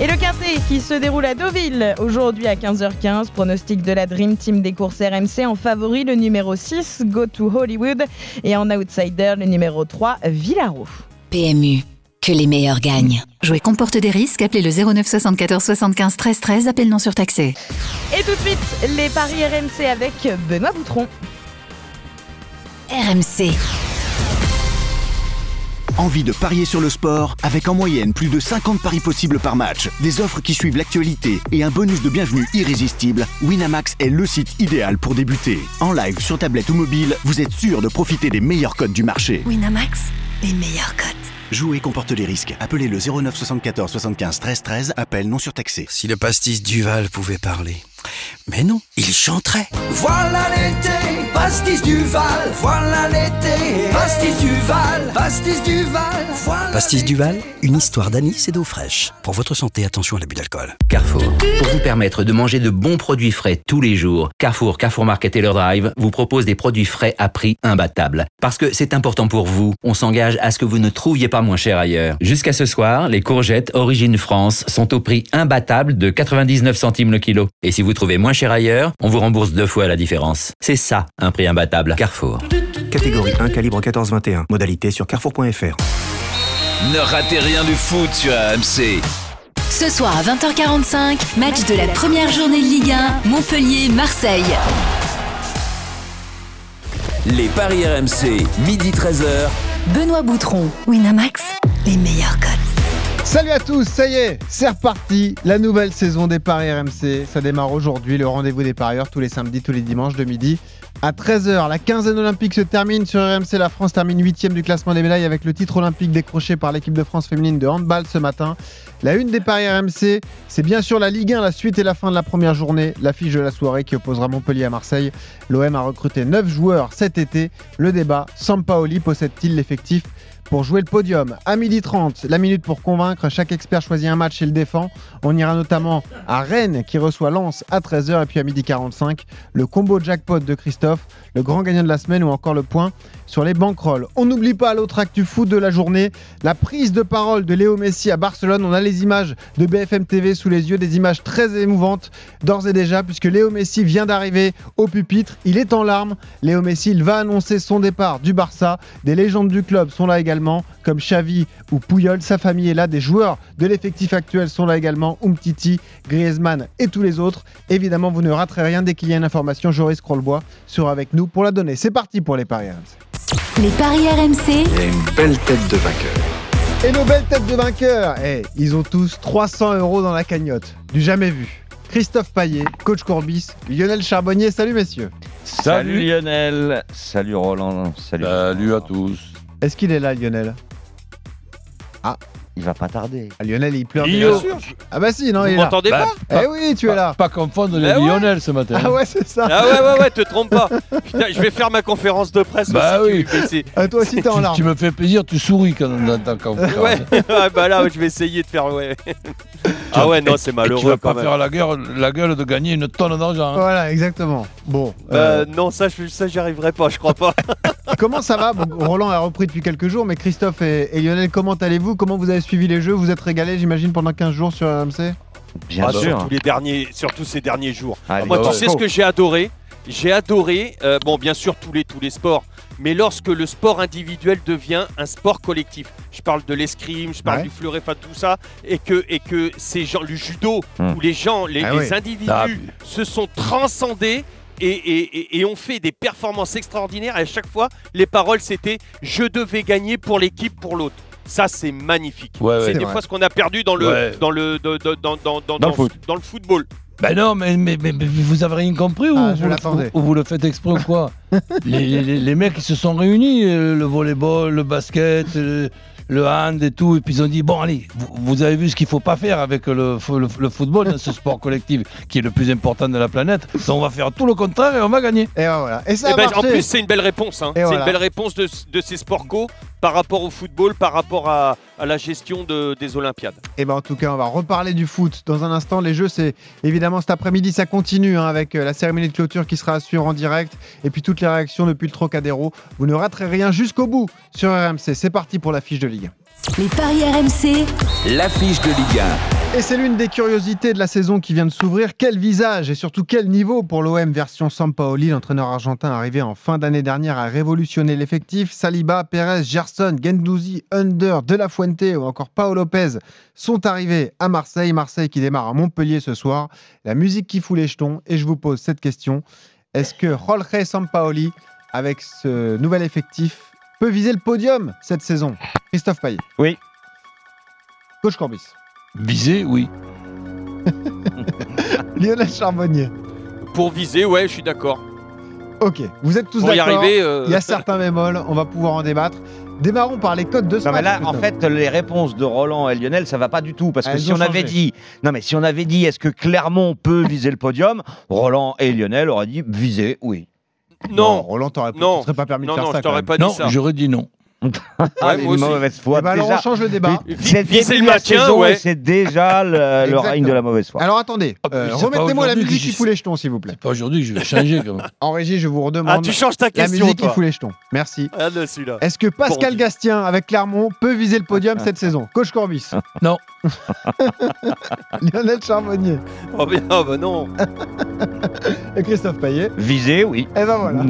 Et le quintet qui se déroule à Deauville aujourd'hui à 15h15. Pronostic de la Dream Team des courses RMC en favori le numéro 6, Go to Hollywood. Et en outsider le numéro 3, Villaro. PMU. Que les meilleurs gagnent. Jouer comporte des risques. Appelez le 09 74 75 13 13. Appel non surtaxé. Et tout de suite, les paris RMC avec Benoît Boutron. RMC. Envie de parier sur le sport avec en moyenne plus de 50 paris possibles par match, des offres qui suivent l'actualité et un bonus de bienvenue irrésistible Winamax est le site idéal pour débuter. En live sur tablette ou mobile, vous êtes sûr de profiter des meilleurs codes du marché. Winamax, les meilleurs cotes. Jouer comporte les risques. Appelez le 09 74 75 13 13. Appel non surtaxé. Si le pastis Duval pouvait parler. Mais non, il chanterait. Voilà l'été, pastis Duval. Voilà l'été, pastis Duval. Pastis Duval. Voilà Pastis Duval, une histoire d'anis et d'eau fraîche. Pour votre santé, attention à l'abus d'alcool. Carrefour. Pour vous permettre de manger de bons produits frais tous les jours, Carrefour, Carrefour Market et leur Drive vous propose des produits frais à prix imbattable. Parce que c'est important pour vous, on s'engage à ce que vous ne trouviez pas moins cher ailleurs. Jusqu'à ce soir, les courgettes Origine France sont au prix imbattable de 99 centimes le kilo. Et si vous trouvez moins cher ailleurs, on vous rembourse deux fois la différence. C'est ça, un prix imbattable. Carrefour. Catégorie 1, calibre 14-21. Modalité sur carrefour.fr. Ne ratez rien du foot sur AMC. Ce soir à 20h45, match de la première journée de Ligue 1, Montpellier-Marseille. Les paris RMC, midi 13h. Benoît Boutron, Winamax, les meilleurs cotes. Salut à tous, ça y est, c'est reparti. La nouvelle saison des Paris RMC. Ça démarre aujourd'hui, le rendez-vous des parieurs tous les samedis, tous les dimanches de midi à 13h. La quinzaine olympique se termine sur RMC. La France termine 8 du classement des médailles avec le titre olympique décroché par l'équipe de France féminine de handball ce matin. La une des Paris RMC, c'est bien sûr la Ligue 1, la suite et la fin de la première journée. L'affiche de la soirée qui opposera Montpellier à Marseille. L'OM a recruté 9 joueurs cet été. Le débat, Sampaoli possède-t-il l'effectif? Pour jouer le podium. À 12h30, la minute pour convaincre. Chaque expert choisit un match et le défend. On ira notamment à Rennes qui reçoit Lens à 13h et puis à 12h45, le combo jackpot de Christophe, le grand gagnant de la semaine ou encore le point sur les banquerolles. On n'oublie pas l'autre actu foot de la journée, la prise de parole de Léo Messi à Barcelone. On a les images de BFM TV sous les yeux, des images très émouvantes d'ores et déjà puisque Léo Messi vient d'arriver au pupitre. Il est en larmes. Léo Messi, il va annoncer son départ du Barça. Des légendes du club sont là également, comme Xavi ou Puyol. Sa famille est là. Des joueurs de l'effectif actuel sont là également. Umtiti, Griezmann et tous les autres. Évidemment, vous ne raterez rien dès qu'il y a une information. Joris Krollbois sera avec nous pour la donner. C'est parti pour les paris. Les paris RMC, Il a une belle tête de vainqueur. Et nos belles têtes de vainqueurs, eh, ils ont tous 300 euros dans la cagnotte. Du jamais vu. Christophe Paillet, coach Courbis, Lionel Charbonnier, salut messieurs. Salut, Lionel, salut Roland, salut. Salut à tous. Est-ce qu'il est là Lionel? Il va pas tarder. ah, Lionel il pleure. Lio. déjà. Ah bah si, non, Vous il est là. m'entendez Bah, pas Eh oui, tu es là. Pas confondre les Bah ouais. Lionel ce matin. Ah ouais, c'est ça. Ah ouais, ouais, ouais, te trompe pas. Putain, je vais faire ma conférence de presse. Bah aussi, oui. tu- mais c'est- Ah, toi aussi t'es en tu, larmes. tu me fais plaisir, tu souris quand on entend quand Ouais, ouais, bah là, je vais essayer de faire. Ouais. Ah ouais, non, c'est Tu malheureux vas quand pas même. faire la gueule, la gueule de gagner une tonne d'argent. hein. Voilà, exactement. Bon, euh, Euh, non, ça, je- ça, j'y arriverai pas, je crois pas. comment ça va? Bon, Roland a repris depuis quelques jours, mais Christophe et, et Lionel, comment allez-vous? Comment vous avez suivi les jeux Vous êtes régalés, j'imagine, pendant 15 jours sur RMC Bien Ah, sûr. Les derniers, surtout ces derniers jours. Allez, Moi, bah tu ouais. sais ce que j'ai adoré J'ai adoré, euh, bon, bien sûr, tous les, tous les sports, mais lorsque le sport individuel devient un sport collectif. Je parle de l'escrime, je parle Ouais. du fleuret, enfin tout ça, et que, et que ces gens, le judo, Hmm. où les gens, les, Ah les oui. individus Ah, se sont transcendés. Et, et, et- et ont fait des performances extraordinaires. Et à chaque fois, les paroles, c'était je devais gagner pour l'équipe, pour l'autre. Ça, c'est magnifique. Ouais, c'est des vrai. fois ce qu'on a perdu dans le, Ouais. dans le, dans, dans, dans, dans, dans, Dans le foot. dans le football. Ben non, mais, mais, mais- mais vous avez rien compris ou, Ah, je vous, l'attendais. ou vous le faites exprès ou quoi les, les- les mecs ils se sont réunis, euh, le volleyball, le basket, euh, le hand et tout, et puis ils ont dit bon allez, vous, vous avez vu ce qu'il faut pas faire avec le, le- le football dans ce sport collectif qui est le plus important de la planète. Donc on va faire tout le contraire et on va gagner. Et ben voilà. Et ça Eh a ben, en plus, c'est une belle réponse. hein. C'est voilà. une belle réponse de, de ces sports co par rapport au football, par rapport à, à la gestion de- des Olympiades. Et ben en tout cas, on va reparler du foot dans un instant. Les jeux, c'est évidemment cet après-midi, ça continue hein, avec euh, la cérémonie de clôture qui sera à suivre en direct et puis toutes les réactions depuis le Trocadéro. Vous ne raterez rien jusqu'au bout sur RMC. C'est parti pour la fiche de Ligue. les paris RMC, L'affiche de Ligue Et c'est l'une des curiosités de la saison qui vient de s'ouvrir. Quel visage et surtout quel niveau pour l'OM version Sampaoli. L'entraîneur argentin arrivé en fin d'année dernière a révolutionné l'effectif. Saliba, Perez, Gerson, Gendouzi, Under, De La Fuente ou encore Paolo Lopez sont arrivés à Marseille. Marseille qui démarre à Montpellier ce soir. La musique qui fout les jetons. Et je vous pose cette question. Est-ce que Jorge Sampaoli, avec ce nouvel effectif, peut viser le podium cette saison? Christophe Payet. Oui. Coach Corbis. Viser, oui. Lionel Charbonnier. Pour viser, ouais, je suis d'accord. Ok, vous êtes tous d'accord. arriver, euh, Il y a certains bémols, on va pouvoir en débattre. Démarrons par les codes de ce Non mais match, là, en fait, les réponses de Roland et Lionel, ça va pas du tout parce que Elles si ont on avait changé. dit, non mais si on avait dit, est-ce que Clermont peut viser le podium Roland et Lionel auraient dit viser, oui. Non. Roland, t'aurais Non. tu serais pas permis Non, de faire non, ça. je t'aurais quand même. pas dit Non, ça. j'aurais dit non. Ah, une mauvaise foi. Eh ben alors déjà. on change le débat. C'est le la maintien, ouais. et c'est déjà le, le règne de la mauvaise foi. Alors attendez, Ah, euh, remettez-moi la musique que qui fout les jetons, s'il vous plaît. C'est pas aujourd'hui que je vais changer quand même. En régie, je vous Ah, redemande tu changes ta la question, musique qui fout les jetons. Merci. Ah. Est-ce que Pascal Bon. Gastien avec Clermont peut viser le podium cette saison? Coach Corbis. Non. Lionel Charbonnier Oh, bien, ah, bah non. et Christophe Payet. Viser, oui. Et ben voilà.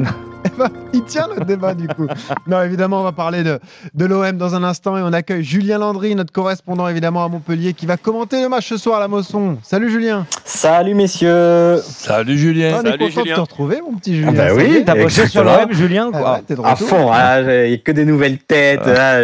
Eh ben, il tient le débat du coup. Non, évidemment, on va parler de, de l'OM dans un instant et on accueille Julien Landry, notre correspondant évidemment à Montpellier, qui va commenter le match ce soir à la Mosson. Salut Julien. Salut messieurs. Salut Julien. on est Salut, content de te retrouver, mon petit Julien. Ah bah oui, T'as bossé sur l'OM, Julien, Ah quoi. ouais, t'es de À fond, ah, il n'y a que des nouvelles têtes. ah,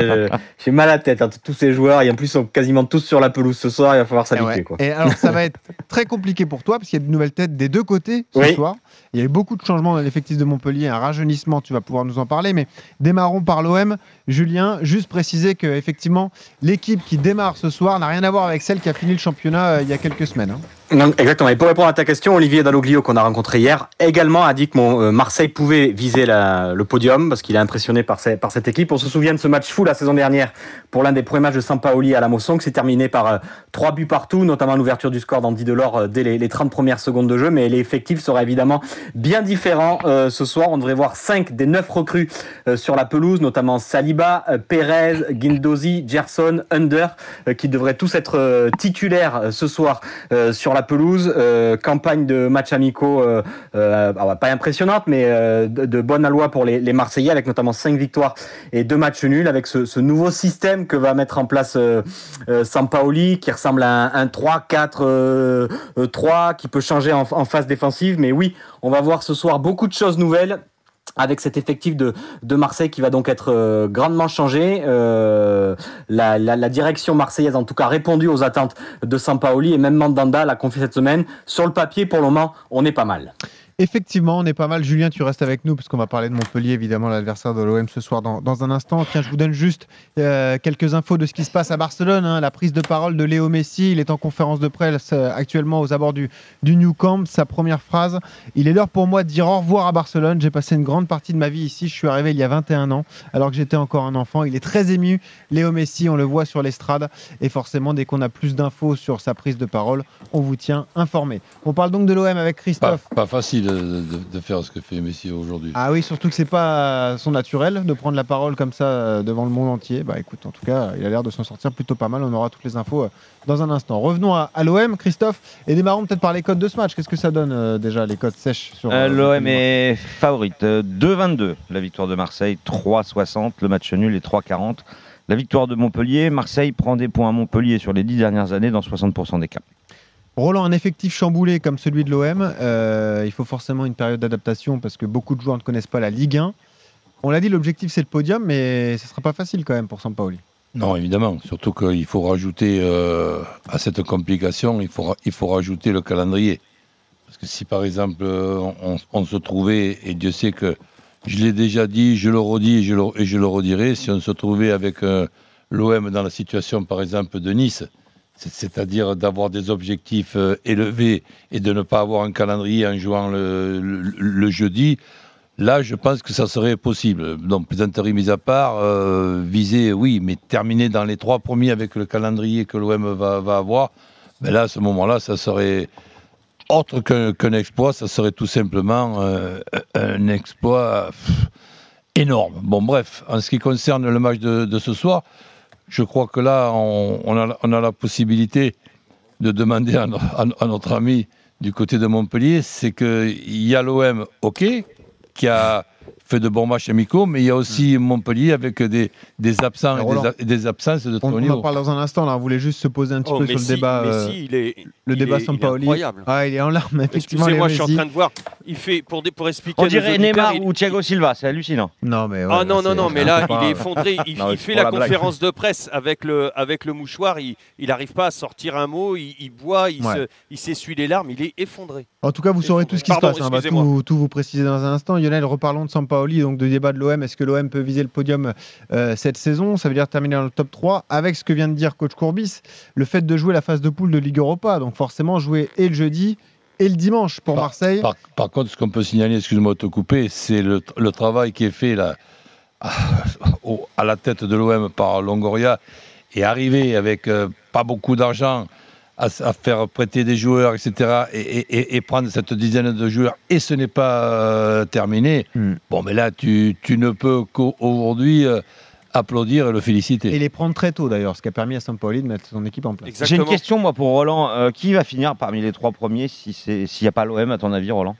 J'ai mal à la tête, hein, tous ces joueurs. Et en plus, ils sont quasiment tous sur la pelouse ce soir. Il va falloir Eh s'habituer. ouais. quoi. Et alors, ça va être très compliqué pour toi parce qu'il y a de nouvelles têtes des deux côtés ce Oui. soir. Il y a eu beaucoup de changements dans l'effectif de Montpellier, un rajeunissement, tu vas pouvoir nous en parler. Mais démarrons par l'OM. Julien, juste préciser que effectivement, l'équipe qui démarre ce soir n'a rien à voir avec celle qui a fini le championnat euh, il y a quelques semaines. hein. Exactement. Et pour répondre à ta question, Olivier Dalloglio, qu'on a rencontré hier, également a dit que mon, euh, Marseille pouvait viser le podium parce qu'il est impressionné par, cette équipe. On se souvient de ce match fou la saison dernière pour l'un des premiers matchs de Sampaoli à la Mosson qui s'est terminé par euh, trois buts partout, notamment l'ouverture du score d'Andy Delors euh, dès les, les 30 premières secondes de jeu. Mais l'effectif sera évidemment bien différent ce soir. On devrait voir 5 des 9 recrues sur la pelouse, notamment Saliba, Perez, Guindozi, Gerson, Under, qui devraient tous être titulaires ce soir sur la pelouse. Euh, campagne de matchs amicaux, euh, euh, alors, pas impressionnante, mais de, bonne aloi pour les, Marseillais, avec notamment 5 victoires et 2 matchs nuls, avec ce, nouveau système que va mettre en place Sampaoli, qui ressemble à un, un 3-4-3, euh, euh, 3, qui peut changer en phase défensive. Mais oui, on va voir ce soir beaucoup de choses nouvelles avec cet effectif de, de Marseille qui va donc être euh, grandement changé. Euh, la, direction marseillaise, en tout cas, a répondu aux attentes de Sampaoli et même Mandanda l'a confié cette semaine. Sur le papier, pour le moment, on est pas mal. Effectivement, on est pas mal. Julien, tu restes avec nous parce qu'on va parler de Montpellier, évidemment, l'adversaire de l'OM ce soir dans, un instant. Tiens, je vous donne juste euh, quelques infos de ce qui se passe à Barcelone. hein. La prise de parole de Léo Messi. Il est en conférence de presse euh, actuellement aux abords du, du New Camp. Sa première phrase Il est l'heure pour moi de dire au revoir à Barcelone. J'ai passé une grande partie de ma vie ici. Je suis arrivé il y a 21 ans, alors que j'étais encore un enfant. Il est très ému. Léo Messi, on le voit sur l'estrade. Et forcément, dès qu'on a plus d'infos sur sa prise de parole, on vous tient informé. On parle donc de l'OM avec Pas, Christophe. pas facile de, de- de faire ce que fait Messi aujourd'hui. Ah oui, surtout que c'est pas son naturel de prendre la parole comme ça euh, devant le monde entier. Bah écoute, en tout cas, il a l'air de s'en sortir plutôt pas mal. On aura toutes les infos euh, dans un instant. Revenons à, à l'OM, Christophe, et démarrons peut-être par les codes de ce match. Qu'est-ce que ça donne euh, déjà les codes sèches sur Euh, L'OM est favorite. Euh, 2-22 la victoire de Marseille, 3-60 le match nul et 3-40 la victoire de Montpellier. Marseille prend des points à Montpellier sur les 10 dernières années dans 60% des cas. Roland, un effectif chamboulé comme celui de l'OM, euh, il faut forcément une période d'adaptation parce que beaucoup de joueurs ne connaissent pas la Ligue 1. On l'a dit, l'objectif c'est le podium, mais ce sera pas facile quand même pour Sampaoli. Non, évidemment. Surtout qu'il faut rajouter euh, à cette complication, il faut, il faut rajouter le calendrier. Parce que si par exemple euh, on, se trouvait, et Dieu sait que je l'ai déjà dit, je le redis et je le, redirai, si on se trouvait avec l'OM dans la situation par exemple de Nice, c'est-à-dire d'avoir des objectifs euh, élevés et de ne pas avoir un calendrier en jouant le, jeudi, Là, je pense que ça serait possible. Donc, plaisanterie mise à part, euh, viser, oui, mais terminer dans les trois premiers avec le calendrier que l'OM va, avoir, ben là, à ce moment-là, ça serait autre qu'un exploit, ça serait tout simplement euh, un exploit énorme. Bon, bref, en ce qui concerne le match de ce soir, je crois que là, on, a, la possibilité de demander à, à notre ami du côté de Montpellier, c'est qu'il y a l'OM, ok, qui a fait de bons matchs amicaux, mais il y a aussi Montpellier avec des, des absents et des, des absences de On, très haut on en niveau. parle dans un instant. Là, on voulait juste se poser un petit Oh, peu sur le débat. euh, Messi, il est, le il débat est- il est Sampaoli. incroyable. Ah, il est en larmes, effectivement. Excusez-moi, je suis en train de voir. Il fait pour, expliquer. On dirait Neymar il- ou Thiago Silva, c'est hallucinant. Non, mais. Ah non, non, non, mais là, il est effondré. Il, Non, il c'est fait la, conférence de presse avec le, avec le mouchoir. Il n'arrive pas à sortir un mot. Il, il boit, il s'essuie les larmes. Il est effondré. En tout cas, vous saurez tout ce qui se passe. hein. On va tout vous préciser dans un instant. Lionel, reparlons de Sampaoli, donc de débat de l'OM. Est-ce que l'OM peut viser le podium euh, cette saison? Ça veut dire terminer dans le top 3 avec ce que vient de dire coach Courbis, le fait de jouer la phase de poule de Ligue Europa. Donc forcément, jouer et le jeudi et le dimanche pour Marseille. Par, par contre, ce qu'on peut signaler, excuse-moi de te couper, c'est le, le travail qui est fait là, à la tête de l'OM par Longoria et arriver avec euh, pas beaucoup d'argent à, faire prêter des joueurs, etc. Et, et- et- et prendre cette dizaine de joueurs et ce n'est pas euh, terminé. Hmm. Bon, mais là, tu, tu ne peux qu'aujourd'hui euh, applaudir et le féliciter. Et les prendre très tôt d'ailleurs, ce qui a permis à Sampaoli de mettre son équipe en place. J'ai une question, moi, pour Roland. Euh, qui va finir parmi les trois premiers si c'est- s'il n'y a pas l'OM, à ton avis, Roland?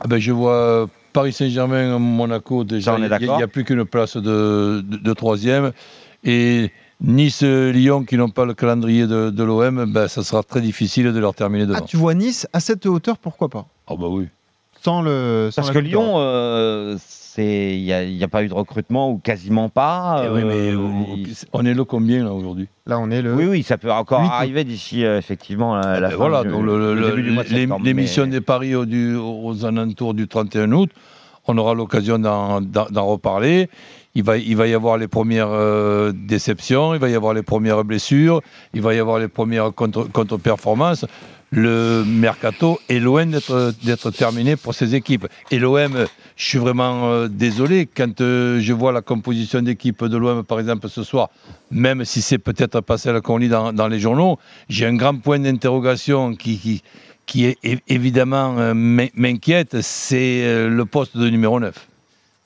Ah ben, je vois Paris Saint-Germain, Monaco, déjà, il n'y a plus qu'une place de, de- de troisième. Et Nice, Lyon, qui n'ont pas le calendrier de, de l'OM, ben, ça sera très difficile de leur terminer devant. Ah, tu vois Nice à cette hauteur, pourquoi pas? Ah bah oui. Sans le. sans Parce que. Lyon, euh, c'est- il n'y a, il y a pas eu de recrutement ou quasiment pas. Eh oui, mais euh, on- on est le combien là aujourd'hui? Là, on est le. Oui, oui, ça peut encore arriver d'ici euh, effectivement la, la Ben fin voilà, du- donc le- le le- début du mois de septembre, l'émission mais- des paris au- du- aux alentours du 31 août, on aura l'occasion d'en d'en- d'en reparler. Il va, y avoir les premières euh, déceptions, il va y avoir les premières blessures, il va y avoir les premières contre- contre-performances. Le mercato est loin d'être terminé pour ces équipes. Et l'OM, je suis vraiment euh, désolé quand euh, je vois la composition d'équipe de l'OM, par exemple, ce soir, même si c'est peut-être pas celle qu'on lit dans, les journaux, j'ai un grand point d'interrogation qui, est, évidemment m'in- m'inquiète, c'est le poste de numéro 9.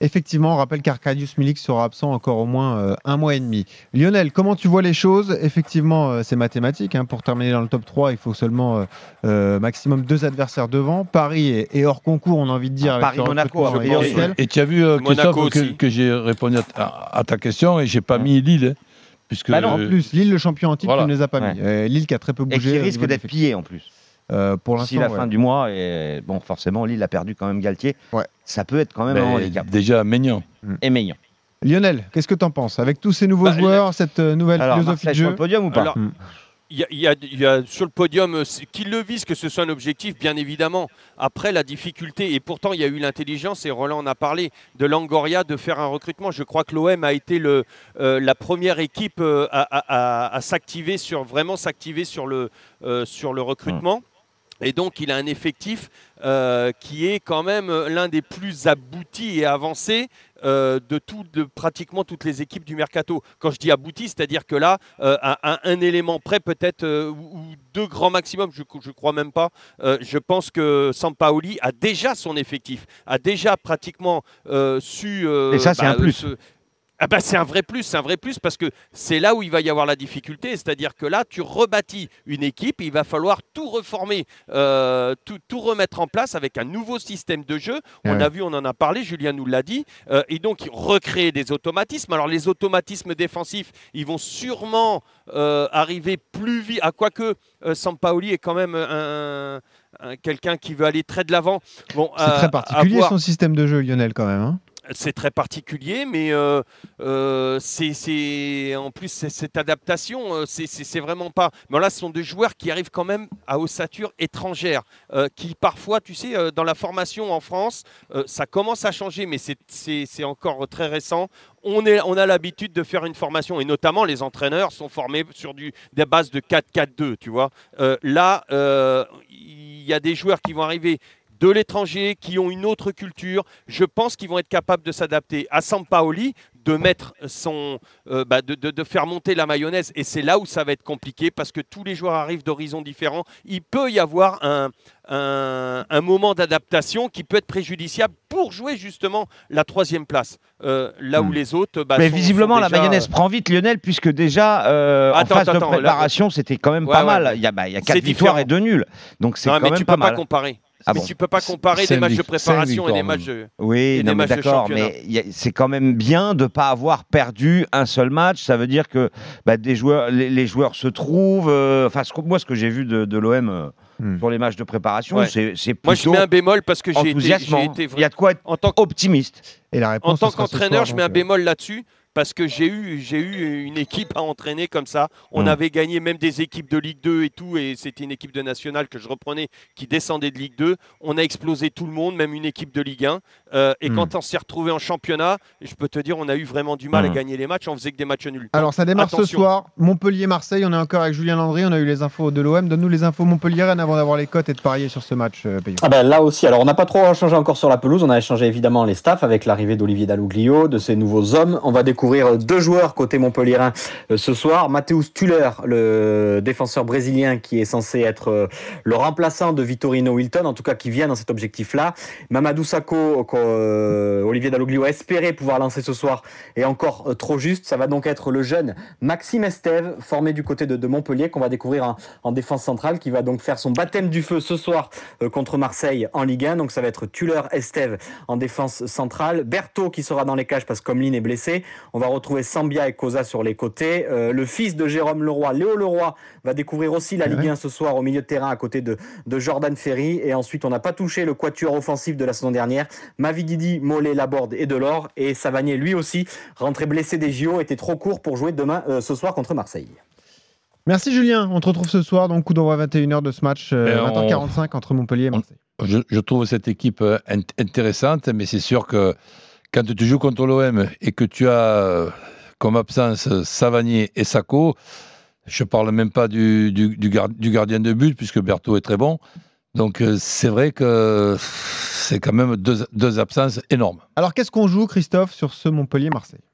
Effectivement, on rappelle qu'Arcadius Milik sera absent encore au moins euh, un mois et demi. Lionel, comment tu vois les choses? Effectivement, euh, c'est mathématique. hein. Pour terminer dans le top 3, il faut seulement euh, euh, maximum deux adversaires devant. Paris est, est hors concours, on a envie de dire. avec Paris, ce Monaco, recrutement a priori. potentiel. Et tu as vu, euh, Monaco Christophe, que, aussi. que j'ai répondu à, ta- à ta question et j'ai pas mis Lille. hein, puisque Bah non, en plus, Lille, le champion en titre, Voilà. tu ne les a pas Ouais. mis. Euh, Lille qui a très peu Et bougé. qui au risque d'être pillé en plus. Euh, pour l'instant, la ouais. fin du mois, et bon, forcément, Lille a perdu quand même Galtier. Ouais. Ça peut être quand même un handicap. déjà Maignan. Et Meillan. Lionel, qu'est-ce que tu en penses Avec tous ces nouveaux Bah, joueurs, cette euh, nouvelle Alors, philosophie de Marseille sur jeu le podium ou pas Alors. Il y, a, il y a- il y a sur le podium, qu'il le vise, que ce soit un objectif, bien évidemment. Après, la difficulté, et pourtant il y a eu l'intelligence, et Roland en a parlé, de Langoria de faire un recrutement. Je crois que l'OM a été le, euh, la première équipe euh, à, à- à- à s'activer sur, vraiment s'activer sur le, euh, sur le recrutement. Et donc, il a un effectif euh, qui est quand même euh, l'un des plus aboutis et avancés euh, de, tout, de pratiquement toutes les équipes du mercato. Quand je dis abouti, c'est-à-dire que là, euh, à un, un élément près, peut-être, ou, deux grands maximum, je ne crois même pas, je pense que Sampaoli a déjà son effectif, a déjà pratiquement su... Et ça, c'est un plus. se- ah bah, c'est un vrai plus, c'est un vrai plus parce que c'est là où il va y avoir la difficulté, c'est-à-dire que là tu rebâtis une équipe, il va falloir tout reformer, euh, tout, tout remettre en place avec un nouveau système de jeu. On Ouais. a vu, on en a parlé, Julien nous l'a dit, euh, et donc recréer des automatismes. Alors les automatismes défensifs, ils vont sûrement euh, arriver plus vite. À quoi que euh, Sampaoli est quand même un, un- quelqu'un qui veut aller très de l'avant. Bon, C'est très particulier son système de jeu, Lionel, quand même. hein. C'est très particulier, mais euh, euh, c'est- en plus cette adaptation, euh, c'est- vraiment pas. Mais là, ce sont des joueurs qui arrivent quand même à ossature étrangère, qui parfois, tu sais, dans la formation en France, ça commence à changer, mais c'est- encore très récent. On, a l'habitude de faire une formation, et notamment les entraîneurs sont formés sur des bases de 4-4-2, tu vois. Là, il y a des joueurs qui vont arriver de l'étranger, qui ont une autre culture. Je pense qu'ils vont être capables de s'adapter à Sampaoli, de mettre son, euh, bah, de, de- de faire monter la mayonnaise. Et c'est là où ça va être compliqué parce que tous les joueurs arrivent d'horizons différents. Il peut y avoir un, un, un moment d'adaptation qui peut être préjudiciable pour jouer justement la troisième place. Euh, là où les autres. bah, Hmm. Mais sont- visiblement, sont la mayonnaise prend vite, Lionel, puisque déjà, euh, Attends, en phase attends, de là- préparation, c'était quand même Ouais, pas ouais, mal. Il y a, bah, il y a quatre victoires différent. et deux nuls. Donc c'est quand mais même tu pas peux pas comparer. Ah mais bon. tu peux pas comparer des matchs de préparation et des matchs de, Oui, d'accord, championnat. mais c'est quand même bien de ne pas avoir perdu un seul match. Ça veut dire que bah, des joueurs, les, les joueurs se trouvent. euh, Enfin, que- moi, ce que j'ai vu de, de l'OM euh, sur les matchs de préparation, Ouais. c'est c'est plutôt Moi, je mets un bémol parce que j'ai été, été Il y a de quoi être en tant optimiste. Et la En réponse tant sera ce qu'entraîneur, soir, je mets un euh, bémol là-dessus parce que j'ai eu, j'ai eu une équipe à entraîner comme ça. On Mm. avait gagné même des équipes de Ligue 2 et tout, et c'était une équipe de nationale que je reprenais qui descendait de Ligue 2. On a explosé tout le monde, même une équipe de Ligue 1. Euh, et Mm. quand on s'est retrouvé en championnat, je peux te dire, on a eu vraiment du mal à gagner les matchs. On faisait que des matchs nuls. Alors ça démarre ce soir, Montpellier-Marseille, on est encore avec Julien Landry, on a eu les infos de l'OM. Donne-nous les infos Montpellier avant d'avoir les cotes et de parier sur ce match, euh. Ah ben là aussi, alors on n'a pas trop changé encore sur la pelouse, on a échangé évidemment les staffs avec l'arrivée d'Olivier Dalloglio, de ses nouveaux hommes. On va découvrir deux joueurs côté Montpellierin euh, ce soir. Mathéus Tuller, le défenseur brésilien qui est censé être euh, le remplaçant de Vitorino Wilton, en tout cas qui vient dans cet objectif-là. Mamadou Sakho, euh, Olivier Dalloglio a espéré pouvoir lancer ce soir, est encore euh, trop juste. Ça va donc être le jeune Maxime Estève, formé du côté de, Montpellier, qu'on va découvrir en, en défense centrale, qui va donc faire son baptême du feu ce soir euh, contre Marseille en Ligue 1. Donc ça va être Tuller Estève en défense centrale. Berthaud qui sera dans les cages parce que Comlin est blessé. On va retrouver Sambia et Cosa sur les côtés. Euh, le fils de Jérôme Leroy, Léo Leroy, va découvrir aussi la Ligue 1 ce soir au milieu de terrain à côté de, de Jordan Ferry. Et ensuite, on n'a pas touché le quatuor offensif de la saison dernière. Mavididi, Mollet, Laborde et Delors. Et Savanier, lui aussi, rentré blessé des JO, était trop court pour jouer demain, euh, ce soir contre Marseille. Merci Julien, on te retrouve ce soir, donc coup d'envoi 21h de ce match, euh, Et on- 20h45 entre Montpellier et Marseille. Je, je trouve cette équipe euh, int- intéressante, mais c'est sûr que quand tu joues contre l'OM et que tu as euh, comme absence Savanier et Sacco, je parle même pas du, du, du gardien de but, puisque Berthaud est très bon. Donc euh, c'est vrai que c'est quand même deux, deux absences énormes. Alors qu'est-ce qu'on joue Christophe sur ce Montpellier-Marseille?